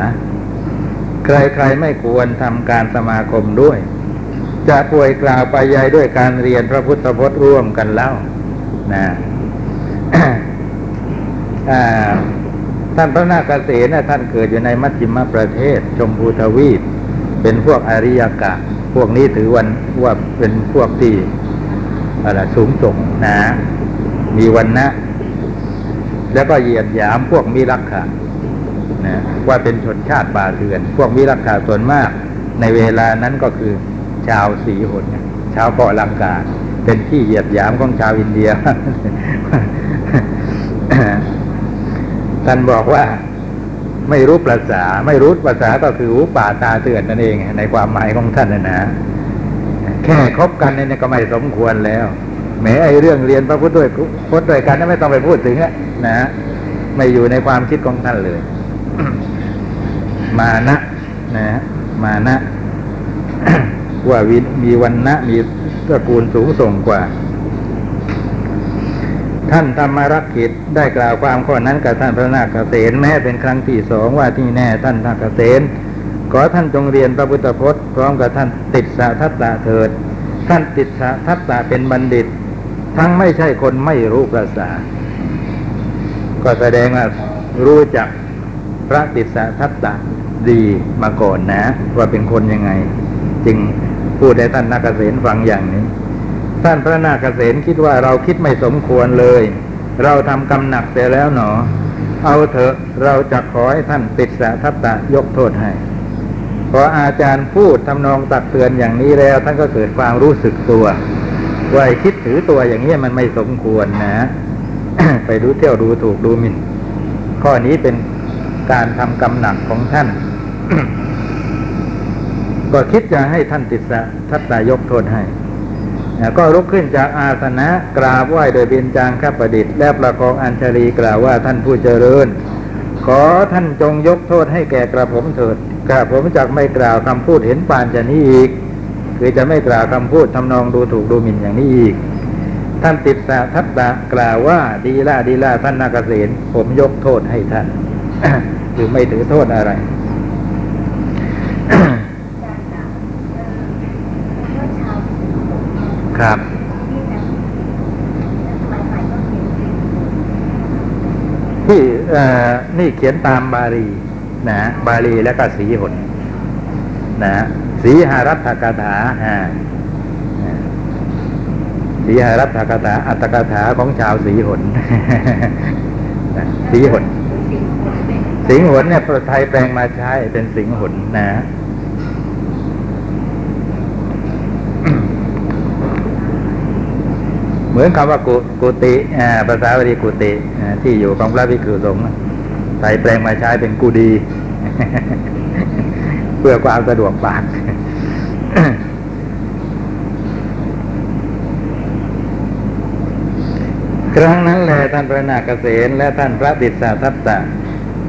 ใครๆไม่ควรทำการสมาคมด้วย จะป่วยกล่าวไปยายด้วยการเรียนพระพุทธพจน์ร่วมกันแล้วนะท่านพระนาคเกษนะท่านเกิดอยู่ในมัชฌิมประเทศ ชมพูทวีป เป็นพวกอริยกะ พวกนี้ถือวันว่าเป็นพวกที่อะไรสูงส่งนะมีวันนะ แล้วก็เหยียดหยามพวกมิรักขะนะว่าเป็นชนชาติป่าเถื่อน พวกมิรักขะส่วนมาก ในเวลานั้นก็คือ ชาวสีหนชาวเกาะลังกา เป็นที่เหยียดหยามของชาวอินเดียท่านบอกว่า ไม่รู้ภาษา ไม่รู้ภาษาก็คือหูป่าตาเตือนนั่นเอง ในความหมายของท่านนะนะแค่คบกันเนี่ยก็ไม่สมควรแล้วแม้ไอ้เรื่องเรียนพระพุทธด้วยพจน์ด้วยกันนี่ไม่ต้องไปพูดถึงอะนะไม่อยู่ในความคิดของท่านเลย มานะนะมานะ ว่าวิมีวันนะมีตระกูลสูงส่งกว่า ท่านธรรมรักขิตได้กล่าวความข้อนั้นกับท่านพระนาคเษนแม้เป็นครั้งที่สองว่าที่แน่ท่านนาคเษนขอท่านจงเรียนพระพุทธพจน์พร้อมกับท่านติดสะทัตตะเถิด ท่านติดสะทัตตะเป็นบัณฑิต ทั้งไม่ใช่คนไม่รู้ภาษา ก็แสดงว่ารู้จักพระติดสะทัตตะดีมาก่อนนะ ว่าเป็นคนยังไง จึงพูดให้ท่านนาคเษนฟังอย่างนี้ ท่านพระนาคเษนคิดว่าเราคิดไม่สมควรเลย เราทำกรรมหนักเสียแล้วหนอ เอาเถอะเราจะขอให้ท่านติดสะทัตตะยกโทษให้พออาจารย์พูดทำนองตักเตือนอย่างนี้แล้ว ท่านก็เกิดความรู้สึกตัวว่าไอ้คิดถือตัวอย่างนี้มันไม่สมควรนะ ไปดูเที่ยวดูถูกดูหมิ่น ข้อนี้เป็นการทำกรรมหนักของท่าน ก็คิดจะให้ท่านติดสะทัตตายกโทษให้ ก็ลุกขึ้นจากอาสนะกราบไหว้โดยเบญจางคประดิษฐ์และประคองอัญชลีกล่าวว่าท่านผู้เจริญ ขอท่านจงยกโทษให้แก่กระผมเถิดกระผมจะไม่กล่าวคำพูดเห็นปานจะนี้อีก คือจะไม่กล่าวคำพูดทำนองดูถูกดูหมิ่นอย่างนี้อีก ท่านติดสะทัตตะกล่าวว่าดีล่าดีล่าท่านนาคเษนผมยกโทษให้ท่าน คือไม่ถือโทษอะไร ครับ ที่เอ่อ นี่เขียนตามบาลีนะบาลีแล้วก็สีหนนะสีหารัตถกถาอ่าสีหารัตถกถาอัตถกถาของชาวสีหนนสีหนสิงหนเนี่ยไทยแปลงมาใช้เป็นสิงหนนะ เหมือนคำว่ากุกติภาษาบาลีกุติที่อยู่ของพระภิกษุสงฆ์ไทยแปลงมาใช้เป็นกูดี เพื่อความสะดวกปากครั้งนั้นแหละท่านพระนาคเษนและท่านพระดิษาทัตตะ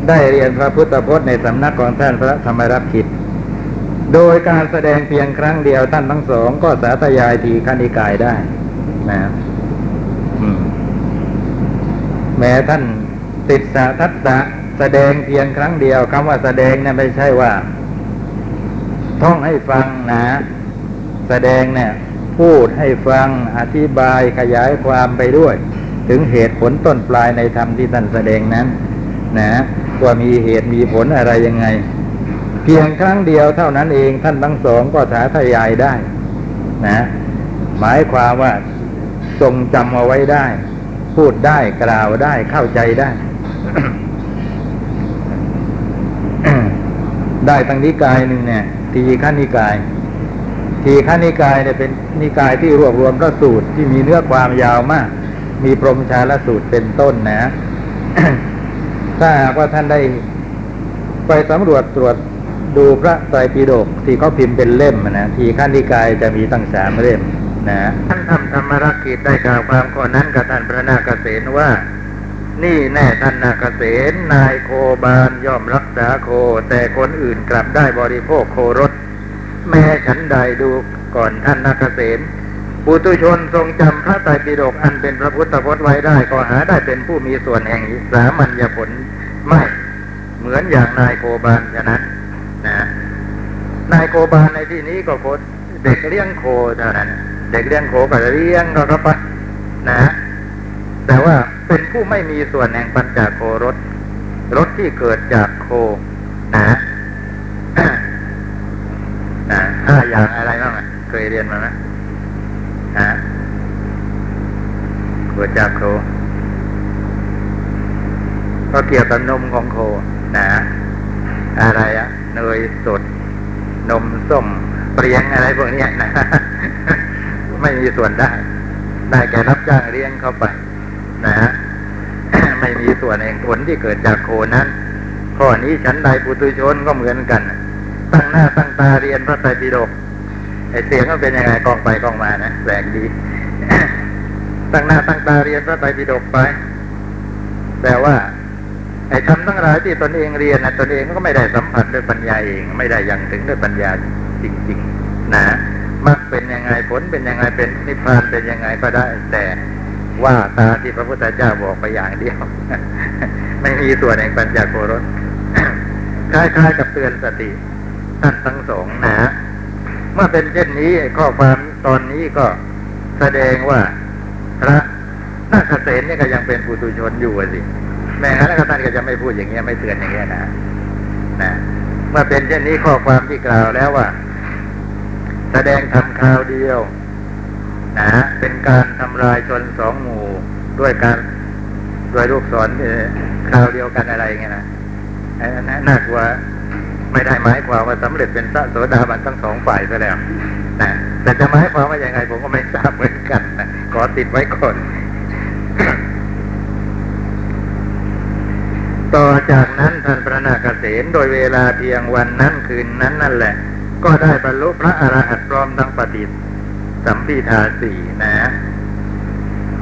ได้เรียนพระพุทธพจน์ในสำนักของท่านพระธรรมรักขิตโดยการแสดงเพียงครั้งเดียวท่านทั้งสองก็สาธยายทีคณิกายได้นะ แม้ท่านติดสาทัตตะแสดงเพียงครั้งเดียวคำว่าแสดงเนี่ยไม่ใช่ว่า ท่องให้ฟังนะ แสดงเนี่ย พูดให้ฟังอธิบายขยายความไปด้วย ถึงเหตุผลต้นปลายในธรรมที่ท่านแสดงนั้น นะว่ามีเหตุมีผลอะไรยังไง เพียงครั้งเดียวเท่านั้นเองท่านทั้งสองก็สาธยายได้ นะ หมายความว่าทรงจำเอาไว้ได้ พูดได้กล่าวได้เข้าใจได้ ได้ตั้งนิกายหนึ่งเนี่ยทีฆนิกาย ทีฆนิกายเนี่ยเป็นนิกายที่รวบรวมพระสูตรที่มีเนื้อความยาวมาก มีพรหมชาลสูตรเป็นต้นนะถ้าหากว่าท่านได้ไปสำรวจตรวจดูพระไตรปิฎกที่เขาพิมพ์เป็นเล่มนะทีขั้นนิกายจะมีตั้งสามเล่มนะท่านทำ ธรรมรักกิจได้กล่าวความข้อนั้นกับท่านพระนาคเษนว่า นี่แน่ท่านนาคเษนนายโคบาลย่อมรักษาโค แต่คนอื่นกลับได้บริโภคโครส แม้ฉันใดดูก่อนท่านนาคเษนปุตุชนทรงจำพระไตรปิฎกอันเป็นพระพุทธพจน์ไว้ได้ก็หาได้เป็นผู้มีส่วนแห่งสามัญญผลไม่ เหมือนอย่างนายโคบาลฉะนั้นนะนายโคบาลในที่นี้ก็โคเด็กเลี้ยงโคเท่านั้น เด็กเลี้ยงโคก็เลี้ยงก็เข้าไปนะ แต่ว่าเป็นผู้ไม่มีส่วนแห่งปัญจโครสรสที่เกิดจากโคนะนะห้าอย่างอะไรบ้างเคยเรียนมาไหมฮะเกิดจากโค ก็เกี่ยวกับนมของโคนะอะไรอะเนยสด นมส้มเปรียงอะไรพวกนี้นะ ไม่มีส่วนได้ ได้แก่รับจ้างเลี้ยงเข้าไป นะฮะไม่มีส่วนแห่งผลที่เกิดจากโคนั้นข้อนี้ฉันใดปุตุชนก็เหมือนกัน ตั้งหน้าตั้งตาเรียนพระไตรปิฎกไอเสียงก็เป็นยังไงกองไปกองมานะแปลกดีตั้งหน้าตั้งตาเรียนพระไตรปิฎกไป แต่ว่า ไอ้คำทั้งหลายที่ตนเองเรียนนะตนเองก็ไม่ได้สัมผัสด้วยปัญญาเอง ไม่ได้ยังถึงด้วยปัญญาจริง ๆ นะ เป็นยังไงผลเป็นยังไงเป็นนิพพานเป็นยังไงก็ได้ แต่ว่าตาที่พระพุทธเจ้าบอกไปอย่างเดียว ไม่มีส่วนแห่งปัญญาโกรธคล้ายๆกับเตือนสติท่านทั้งสองนะเมื่อเป็นเช่นนี้ข้อความตอนนี้ก็แสดงว่าพระนาคเษนนี่ก็ยังเป็นปุถุชนอยู่สิแม้งั้นแล้วท่านก็จะไม่พูดอย่างเงี้ยไม่เตือนอย่างเงี้ยนะนะเมื่อเป็นเช่นนี้ข้อความที่กล่าวแล้วว่า แสดงทำคราวเดียวนะเป็นการทำลายชนสองหมู่ด้วยการด้วยลูกศรคราวเดียวกันอะไรเงี้ยนะนะน่ากลัวไม่ได้หมายความว่าสำเร็จเป็นพระโสดาบันทั้งสองฝ่ายซะแล้วนะแต่จะหมายความว่าอย่างไงผมก็ไม่ทราบเหมือนกันนะขอติดไว้ก่อน ต่อจากนั้นท่านพระนาคเษนโดยเวลาเพียงวันนั้นคืนนั้นนั่นแหละ ก็ได้บรรลุพระอรหันต์พร้อมทั้งปฏิสัมพิทาสี่นะ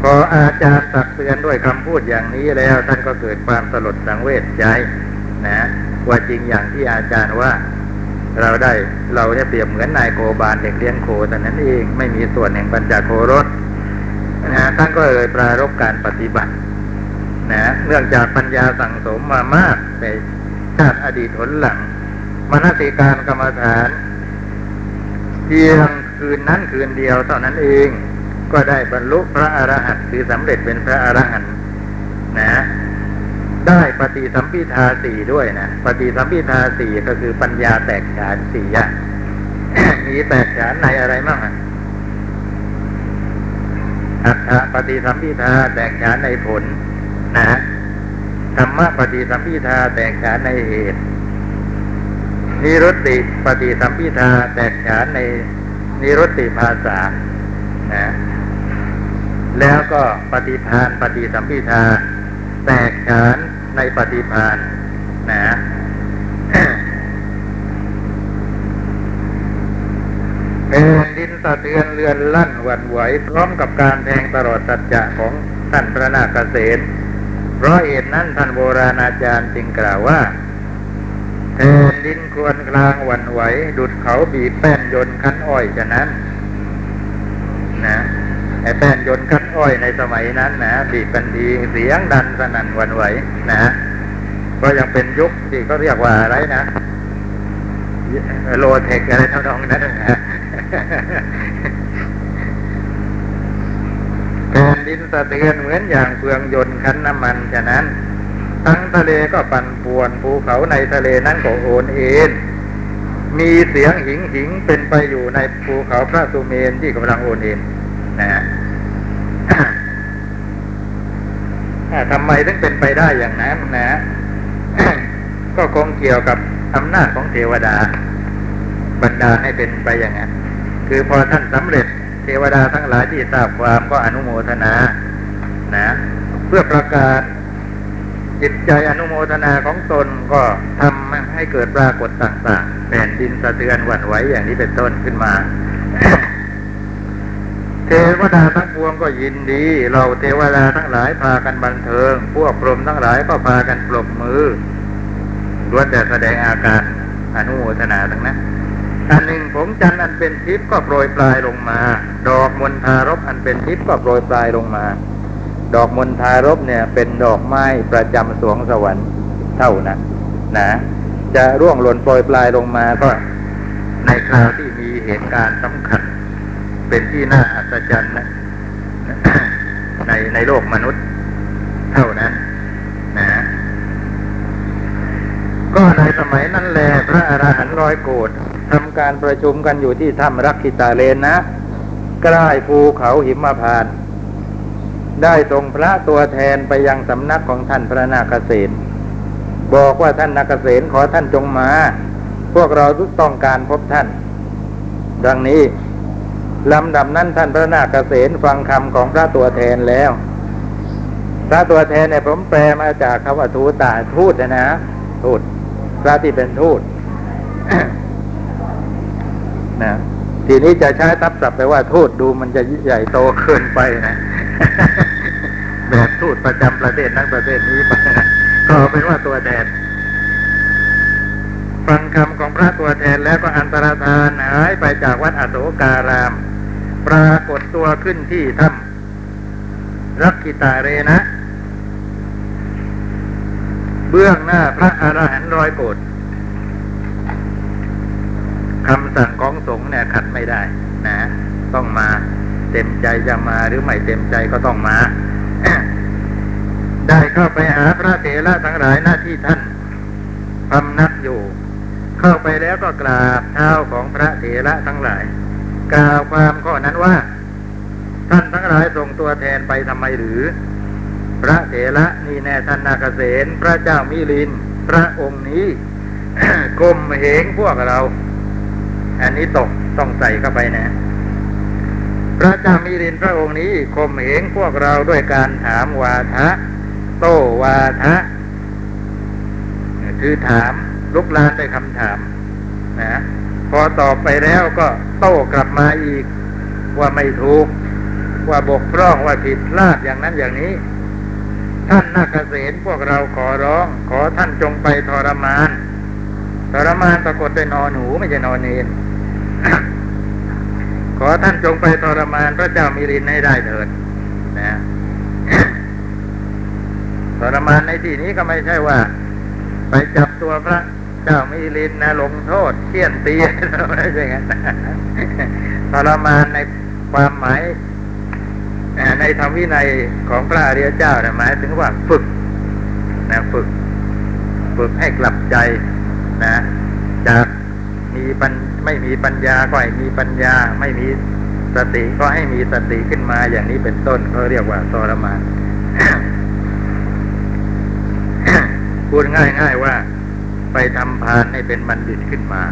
พออาจารย์ตักเตือนด้วยคำพูดอย่างนี้แล้วท่านก็เกิดความสลดสังเวชใจ นะ ว่าจริงอย่างที่อาจารย์ว่า เราได้เราเนี่ยเปรียบเหมือนนายโคบาลเด็กเลี้ยงโคแต่นั้นเองไม่มีส่วนแห่งปัญจโครสนะท่านก็เลยปรารบการปฏิบัติ นะเนื่องจากปัญญาสั่งสมมามากในชาติอดีตผลหลังมนติการกรรมฐาน พียงคืนนั้นคืนเดียวเท่านั้นเอง ก็ได้บรรลุพระอรหันต์คือสำเร็จเป็นพระอรหันต์นะ ได้ปฏิสัมพิทาสี่ด้วยนะปฏิสัมพิทาสี่ก็คือปัญญาแตกฉานสี่อย่างมีแตกฉานในอะไรบ้างอะอัฏฐปฏิสัมพิทาแตกฉานในผลนะธรรมะปฏิสัมพิทาแตกฉานในเหตุ นิรุตติปฏิสัมพิทาแตกฉานในนิรุตติภาษานะแล้วก็ปฏิพานปฏิสัมพิทา แตกฉานในปฏิพานนะแผ่นดินสะเทือนเรือนลั่นหวั่นไหวพร้อมกับการแทงตลอดสัจจะของท่านพระนาคเษนเพราะเหตุนั้นท่านโบราณอาจารย์จึงกล่าวว่า แผ่นดินควรกลางหวั่นไหว ดุดเขาบีบแป้นยนต์คั้นอ้อยฉะนั้น นะไอ้แป้นยนต์คั้นอ้อยในสมัยนั้นนะบีบกันดีเสียงดันสนั่นหวันไหวนะก็ยังเป็นยุคที่เขาเรียกว่าอะไรนะโลเทคอะไรเท่านั้นนั้นนะแผ่นดินสะเทือนเหมือนอย่างเฟืองยนต์คั้นน้ำมันฉะนั้น ทั้งทะเลก็ปั่นป่วนภูเขาในทะเลนั้นก็โอนเอ็นมีเสียงหิงหิงเป็นไปอยู่ในภูเขาพระสุเมนที่กำลังโอนเอ็นนะฮะทำไมถึงเป็นไปได้อย่างนั้นนะ ก็คงเกี่ยวกับอำนาจของเทวดา บรรดาให้เป็นไปอย่างนั้น คือพอท่านสำเร็จ เทวดาทั้งหลายที่ทราบความก็อนุโมทนา นะ เพื่อประกาศ จิตใจอนุโมทนาของตนก็ทำให้เกิดปรากฏต่างๆแผ่นดินสะเทือนหวั่นไหวอย่างนี้เป็นต้นขึ้นมาเทวดาทั้งปวงก็ยินดี เราเทวดาทั้งหลายพากันบันเทิง พวกพรหมทั้งหลายก็พากันปรบมือล้วนแต่แสดงอาการอนุโมทนาทั้งนั้นอันหนึ่งผมจันอันเป็นทิพย์ก็โปรยปลายลงมา ดอกมณฑารบอันเป็นทิพย์ก็โปรยปลายลงมา ดอกมณฑารบเนี่ยเป็นดอกไม้ประจำสวงสวรรค์เท่านั้นนะ จะร่วงหล่นโปรยปลายลงมาก็ในคราวที่มีเหตุการณ์สำคัญ เป็นที่น่าอัศจรรย์นะในในโลกมนุษย์ เท่านั้นนะก็ในสมัยนั้นแลพระอรหันต์ร้อยโกดทำการประชุมกันอยู่ที่ถ้ำรักขิตาเลนนะ ใกล้ภูเขาหิมพานต์ ได้ส่งพระตัวแทนไปยังสำนักของท่านพระนาคเษนบอกว่าท่านนาคเษนขอท่านจงมา พวกเราทุกต้องการพบท่าน ดังนี้ลำดับนั้นท่านพระนาคเษนฟังคำของพระตัวแทนแล้ว พระตัวแทนเนี่ยผมแปลมาจากคำว่าทูตาทูตนะนะทูตพระที่เป็นทูตนะทีนี้จะใช้ทับศัพท์ไปว่าทูตดูมันจะใหญ่โตเกินไปนะ ทูตประจำประเทศนั้นประเทศนี้ไปนะก็เป็นว่าตัวแทนฟังคำของพระตัวแทนแล้วก็อันตรธานหายไปจากวัดอโศการาม ปรากฏตัวขึ้นที่ถ้ำรักกิตาเรนะ เบื้องหน้าพระอรหันต์ร้อยโกรธคำสั่งของสงฆ์เนี่ยขัดไม่ได้นะ ต้องมาเต็มใจจะมาหรือไม่เต็มใจก็ต้องมา เข้าไปหาพระเถระทั้งหลายหน้าที่ท่านพำนักอยู่ เข้าไปแล้วก็กราบเท้าของพระเถระทั้งหลาย กล่าวความข้อนั้นว่า ท่านทั้งหลายส่งตัวแทนไปทำไมหรือ พระเถระนี่แน่ท่านนาคเษนพระเจ้ามิลิน พระองค์นี้กลมเหงพวกเรา อันนี้ตกต้องใส่เข้าไปนะพระเจ้ามิลินพระองค์นี้ข่มเหงพวกเราด้วยการถามวาทะ โตวาทะคือถามลุกลานด้วยคำถามนะพอตอบไปแล้วก็โต้กลับมาอีก ว่าไม่ถูก ว่าบกพร่องว่าผิดพลาดอย่างนั้นอย่างนี้ ท่านนาคเษนพวกเราขอร้อง ขอท่านจงไปทรมาน ทรมานปรากฏได้นอนหนูไม่ใช่นอนเนนขอท่านจงไปทรมานพระเจ้ามิรินให้ได้เถิดนะ ทรมานในที่นี้ก็ไม่ใช่ว่า ไปจับตัวพระเจ้ามิรินนะลงโทษเขี่ยนตีไม่ใช่งั้นทรมานในความหมายในธรรมวินัยของพระอริยเจ้านะหมายถึงว่าฝึกนะฝึก ฝึกให้กลับใจนะจากมีปัญไม่มีปัญญาก็ให้มีปัญญาไม่มีสติก็ให้มีสติขึ้นมาอย่างนี้เป็นต้นเขาเรียกว่าทรมาน พูดง่าย ๆว่า ไปทำพานให้เป็นบัณฑิตขึ้นมา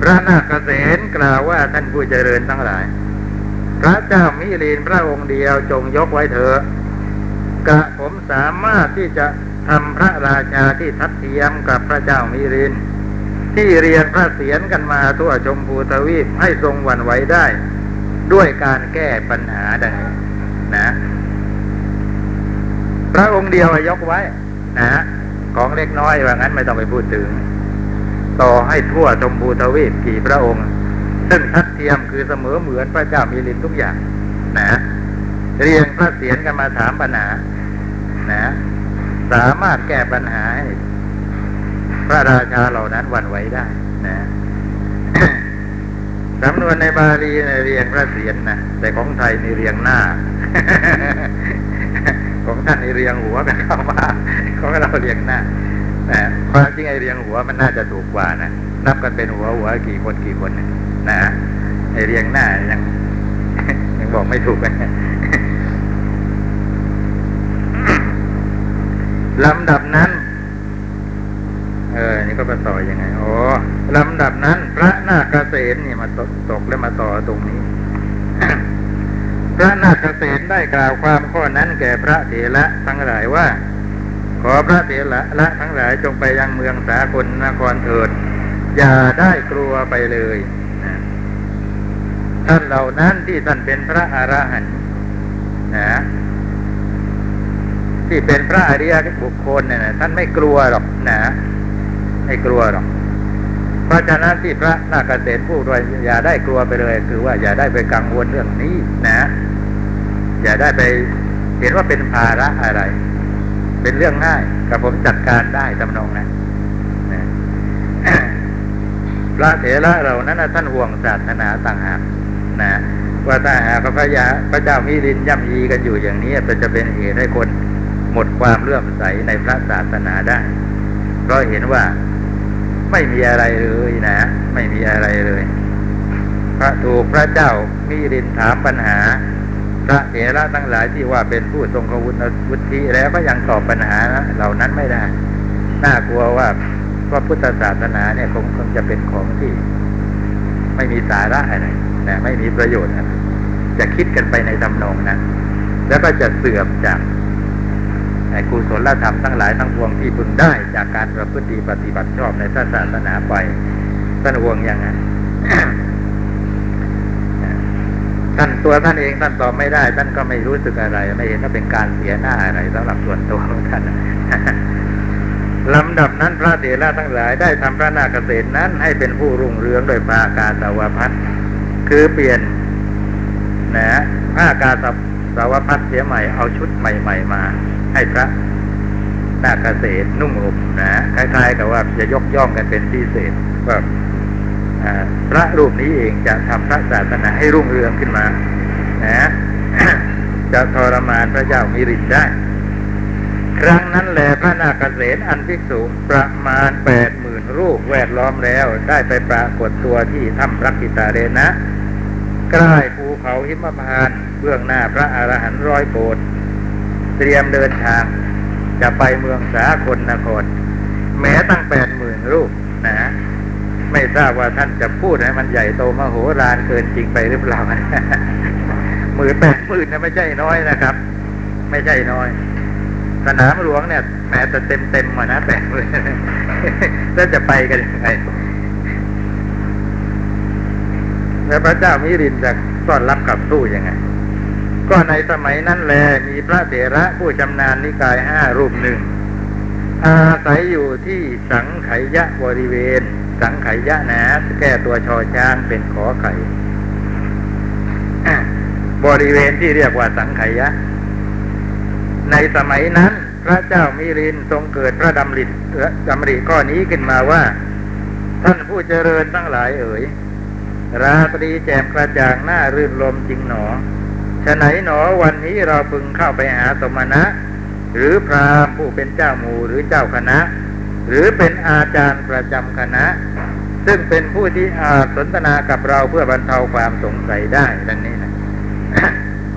พระนาคเษนกล่าวว่าท่านผู้เจริญทั้งหลาย พระเจ้ามิลินพระองค์เดียวจงยกไว้เถอะกะผมสามารถที่จะทำพระราชาที่ทัดเทียมกับพระเจ้ามิริน ที่เรียนพระเสียรกันมาทั่วชมพูทวีปให้ทรงหวันไหวได้ ด้วยการแก้ปัญหาดังนี้ พระองค์เดียวยกไว้นะของเล็กน้อยว่างั้นไม่ต้องไปพูดถึง ต่อให้ทั่วชมพูทวีปกี่พระองค์ ซึ่งทัดเทียมคือเสมอเหมือนพระเจ้ามิลินทุกอย่าง นะเรียนพระเสียรกันมาถามปัญหา นะ สามารถแก้ปัญหาให้พระราชาเหล่านั้นวันไหวได้ นะสำนวนในบาลีในเรียงพระเสียรนะแต่ของไทยในเรียงหน้า ของท่านในเรียงหัวกันเข้ามาของเราเรียงหน้านะความจริงไอเรียงหัวมันน่าจะถูกกว่านะนับกันเป็นหัวหัวกี่คนกี่คนนะนะไอเรียงหน้ายังยังบอกไม่ถูกเลยลำดับนั้น เออ นี่ก็มาต่ออยังไง อ๋อ ลำดับนั้น พระนาคเษนนี่มาตกตกแล้วมาต่อตรงนี้ ระนาคเษนได้กล่าวความข้อนั้นแก่พระเถระทั้งหลายว่า ขอพระเถระละทั้งหลายจงไปยังเมืองสากลนครเถิด อย่าได้กลัวไปเลยท่านเหล่านั้นที่ท่านเป็นพระอรหันต์นะที่เป็นพระอริยบุคคลเนี่ยท่านไม่กลัวหรอกนะไม่กลัวหรอกเพราะฉะนั้นที่พระนาคเษนพูดว่าอย่าได้กลัวไปเลย คือว่าอย่าได้ไปกังวลเรื่องนี้นะ อย่าได้ไปเห็นว่าเป็นภาระอะไร เป็นเรื่องง่ายกับผมจัดการได้ทำนองนั้นะพระเถระเหล่านั้นนะท่านห่วงศาสนาต่างหากนะว่าถ้าหากพระยาพระเจ้ามิรินย่ำยีกันอยู่อย่างนี้เป็นจะเป็นเหตุให้คนหมดความเลื่อมใสในพระศาสนาได้ เพราะเห็นว่าไม่มีอะไรเลยนะ ไม่มีอะไรเลย พระถูกพระเจ้ามิรินถามปัญหา พระเถระทั้งหลายที่ว่าเป็นผู้ทรงกวุฒิวุฒิแล้วก็ยังตอบปัญหาเหล่านั้นไม่ได้ น่ากลัวว่าพระพุทธศาสนาเนี่ยคงคงจะเป็นของที่ ไม่มีสาระอะไรนะไม่มีประโยชน์อะจะคิดกันไปในทำนองนั้นแล้วก็จะเสื่อมจากกุศลธรรมทั้งหลายทั้งปวงที่พึงได้จากการประพฤติปฏิบัติชอบในศาสนาไปท่านห่วงอย่างนั้น ท่านตัวท่านเองท่านตอบไม่ได้ ท่านก็ไม่รู้สึกอะไร ไม่เห็นว่าเป็นการเสียหน้าอะไรสำหรับส่วนตัวของท่านลำดับนั้นพระเถระทั้งหลายได้ทำพระนาคเษนนั้น ให้เป็นผู้รุ่งเรืองโดยปากาสาวพัฒคือเปลี่ยนนะผ้ากาสสาวพัดเสียใหม่เอาชุดใหม่ ๆ มา ให้พระนาคเกษตรนุ่งห่มนะคล้ายๆกับว่าจะยกย่องกันเป็นพิเศษว่า พระรูปนี้เองจะทำพระศาสนาให้รุ่งเรืองขึ้นมานะจะทรมานพระเจ้ามิรินได้ ครั้งนั้นแหละพระนาคเษนอันภิกษุประมาณแปดหมื่นรูปแวดล้อมแล้ว ได้ไปปรากฏตัวที่ถ้ำรักกิตาเรนะ ใกล้ภูเขาหิมพานเบื้องหน้าพระอรหันต์ร้อยโบสเตรียมเดินทาง จะไปเมืองสาคนนคร แม้ตั้งแปดหมื่นรูป ไม่ทราบว่าท่านจะพูดให้มันใหญ่โตมโหฬารเกินจริงไปหรือเปล่าหมื่นแปดหมื่นนะไม่ใช่น้อยนะครับ ไม่ใช่น้อย สนามหลวงเนี่ยแม้แต่เต็มเต็มมานะแปดหมื่นแล้วจะไปกันยังไงแล้วพระเจ้ามิรินจะต้อนรับขับสู้ยังไงก็ในสมัยนั้นแลมีพระเถระผู้ชำนาญนิกายห้ารูปหนึ่งอาศัยอยู่ที่สังไขยะบริเวณ สังไขยะนะแก้ตัวชอช้างเป็นขอไข่บริเวณที่เรียกว่าสังไขยะ ในสมัยนั้น พระเจ้ามิรินทรงเกิดพระดำริดำริข้อนี้ขึ้นมาว่า ท่านผู้เจริญทั้งหลายเอ๋ย ราตรีแจ่มกระจ่างหน้ารื่นลมจริงหนอฉะไหนหนอวันนี้เราพึงเข้าไปหาสมณะ หรือพราหมณ์ผู้เป็นเจ้าหมู่หรือเจ้าคณะ หรือเป็นอาจารย์ประจำคณะ ซึ่งเป็นผู้ที่อาจสนทนากับเราเพื่อบรรเทาความสงสัยได้ดังนี้นะ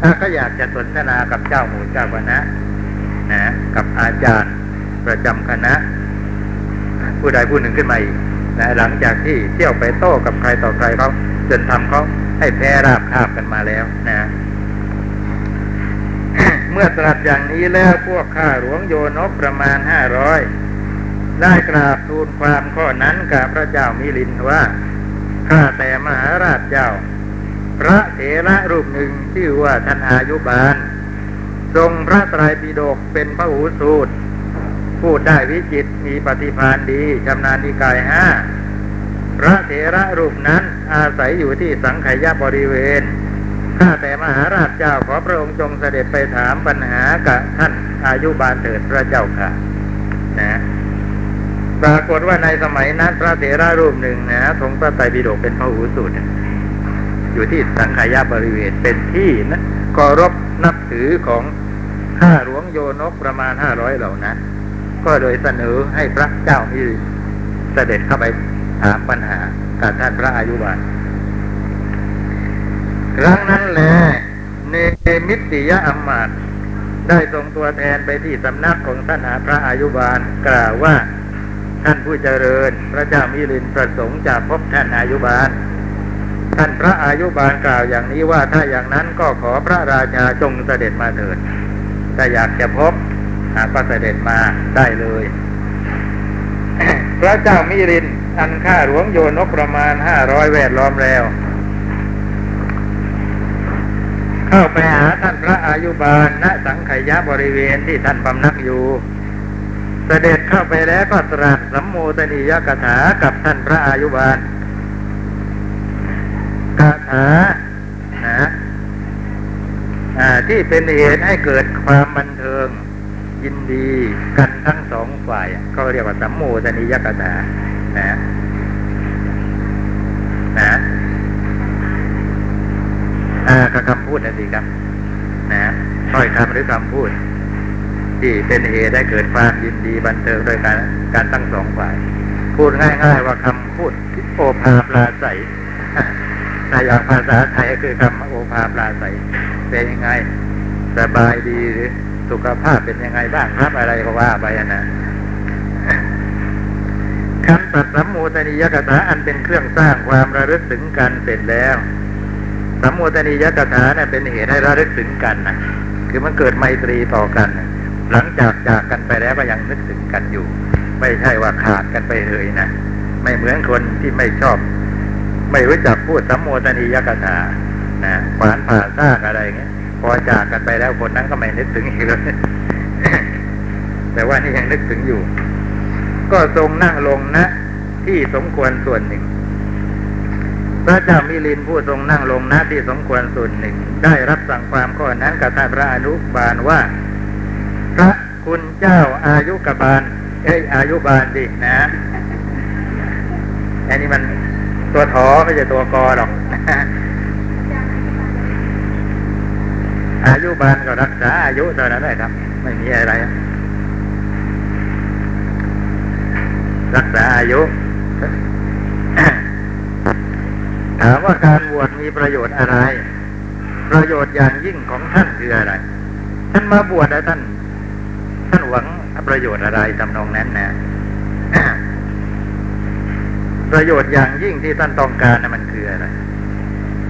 ถ้าก็อยากจะสนทนากับเจ้าหมู่เจ้าคณะนะกับอาจารย์ประจำคณะ ผู้ใดผู้หนึ่งขึ้นมาอีกนะหลังจากที่เที่ยวไปโต้กับใครต่อใครเขาจนทำเขาให้แพ้ราบคาบกันมาแล้วนะเมื่อตรัสอย่างนี้แล้วพวกข้าหลวงโยนกประมาณห้าร้อย ได้กราบทูลความข้อนั้นกับพระเจ้ามิลินว่าข้าแต่มหาราชเจ้า พระเถระรูปหนึ่งชื่อว่าท่านอายุบาล ทรงพระไตรปิฎกเป็นพระหูสูตร พูดได้วิจิตมีปฏิภาณดีชำนาญนิกายห้าพระเถระรูปนั้นอาศัยอยู่ที่สังขยาบริเวณข้าแต่มหาราชเจ้าขอพระองค์จงเสด็จไปถามปัญหากับท่านอายุบาลเถิดพระเจ้าค่ะ นะ ปรากฏว่าในสมัยนั้นพระเถระรูปหนึ่งนะทงพระไตรปิฎกเป็นพระหูสูตรอยู่ที่สังขยาบริเวณเป็นที่นะเคารพนับถือของข้าหลวงโยนกประมาณห้าร้อยเหล่านั้นก็โดยเสนอให้พระเจ้ามีเสด็จเข้าไปถามปัญหากับท่านพระอายุบาลครั้งนั้นแหละเนมิติยะอมมาตได้ส่งตัวแทนไปที่สำนักของท่านพระอายุบาลกล่าวว่า ท่านผู้เจริญ พระเจ้ามิลินประสงค์จะพบท่านอายุบาล ท่านพระอายุบาลกล่าวอย่างนี้ว่าถ้าอย่างนั้นก็ขอพระราชาจงเสด็จมาเถิดถ้าอยากจะพบหากก็เสด็จมาได้เลย พระเจ้ามิริน อันค่าหลวงโยนกประมาณห้าร้อยแวดล้อมแล้ว เข้าไปหาท่านพระอายุบาลณสังขยะบริเวณที่ท่านพำนักอยู่ เสด็จเข้าไปแล้วก็ตรัสสัมโมตนิยกถากับท่านพระอายุบาลคาถานะที่เป็นเหตุให้เกิดความบันเทิงยินดีกันทั้งสองฝ่ายเขาเรียกว่าสัมโมทนิยกถานะนะอ่าคำพูดนั่นสิครับ นะถ้อยคำหรือคำพูด ที่เป็นเหตุได้เกิดความยินดีบันเทิงโดยการการตั้งสองฝ่าย พูดง่าย ๆ ว่าคำพูดโอภาปลาใสในอย่างภาษาไทยคือคำโอภาปลาใสเป็นยังไงสบายดีหรือสุขภาพเป็นยังไงบ้างครับอะไรก็ว่าไปนะคำตัดสัมมูตนิยกถาอันเป็นเครื่องสร้างความระลึกถึงกันเสร็จแล้วสัมมูตนิยกถาเนี่ยเป็นเหตุให้ระลึกถึงกันนะคือมันเกิดไมตรีต่อกัน หลังจากจากกันไปแล้วก็ยังนึกถึงกันอยู่ ไม่ใช่ว่าขาดกันไปเลยนะ ไม่เหมือนคนที่ไม่ชอบ ไม่รู้จักพูดสัมโมตนิยกถานะขวานผ่าซากอะไรเงี้ยพอจากกันไปแล้วคนนั้นก็ไม่นึกถึงอีกเลยแต่ว่านี่ยังนึกถึงอยู่ ก็ทรงนั่งลงนะ ที่สมควรส่วนหนึ่ง พระเจ้ามิลินผู้ทรงนั่งลงน้าที่สมควรส่วนหนึ่ง ได้รับสั่งความข้อนั้นกับท่านพระอนุบาลว่า คุณเจ้าอายุกบาลเอ้ยอายุบาลดินะอันนี้มันตัวถอไม่ใช่ตัวกอหรอก อายุบาลก็รักษาอายุเท่านั้นแหละครับ ไม่มีอะไร รักษาอายุถามว่าการบวชมีประโยชน์อะไร ประโยชน์อย่างยิ่งของท่านคืออะไร ท่านมาบวชแล้วท่าน หวังประโยชน์อะไรทำนองนั้นนะประโยชน์อย่างยิ่งที่ท่านต้องการนะมันคืออะไร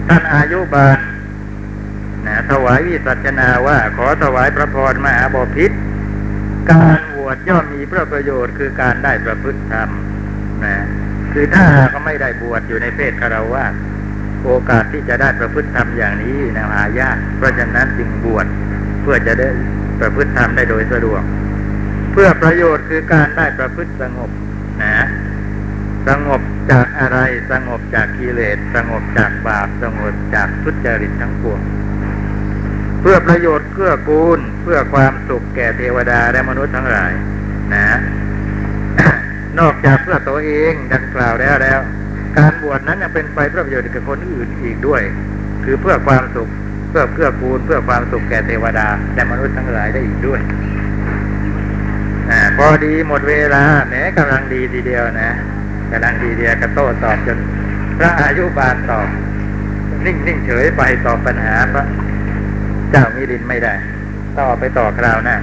ท่านอายุบาลนะถวายวิสัชนาว่า ขอถวายพระพรมหาบพิษการบวชย่อมมีพระประโยชน์คือการได้ประพฤติธรรมนะคือถ้าก็ไม่ได้บวชอยู่ในเพศคารวะโอกาสที่จะได้ประพฤติธรรมอย่างนี้นะหายากเพราะฉะนั้นจึงบวชเพื่อจะได้ประพฤติธรรมได้โดยสะดวก เพื่อประโยชน์คือการได้ประพฤติสงบนะสงบจากอะไรสงบจากกิเลสสงบจากบาปสงบจากทุจริตทั้งปวงเพื่อประโยชน์เพื่อกูล เพื่อความสุขแก่เทวดาและมนุษย์ทั้งหลาย นะ นอกจากเพื่อตัวเองดังกล่าวแล้วแล้ว การบวชนั้นยังเป็นไปเพื่อประโยชน์แก่คนอื่นอีกด้วย คือเพื่อความสุข เพื่อเพื่อกูล เพื่อความสุขแก่เทวดาและมนุษย์ทั้งหลายได้อีกด้วย พอดีหมดเวลาแหมกำลังดีทีเดียวนะกำลังดีเดียวกระโต้ตอบจนพระอายุบาลตอบ นิ่งนิ่งเฉยไปตอบปัญหาพระเจ้ามิรินไม่ได้ต่อไปต่อคราวหน้า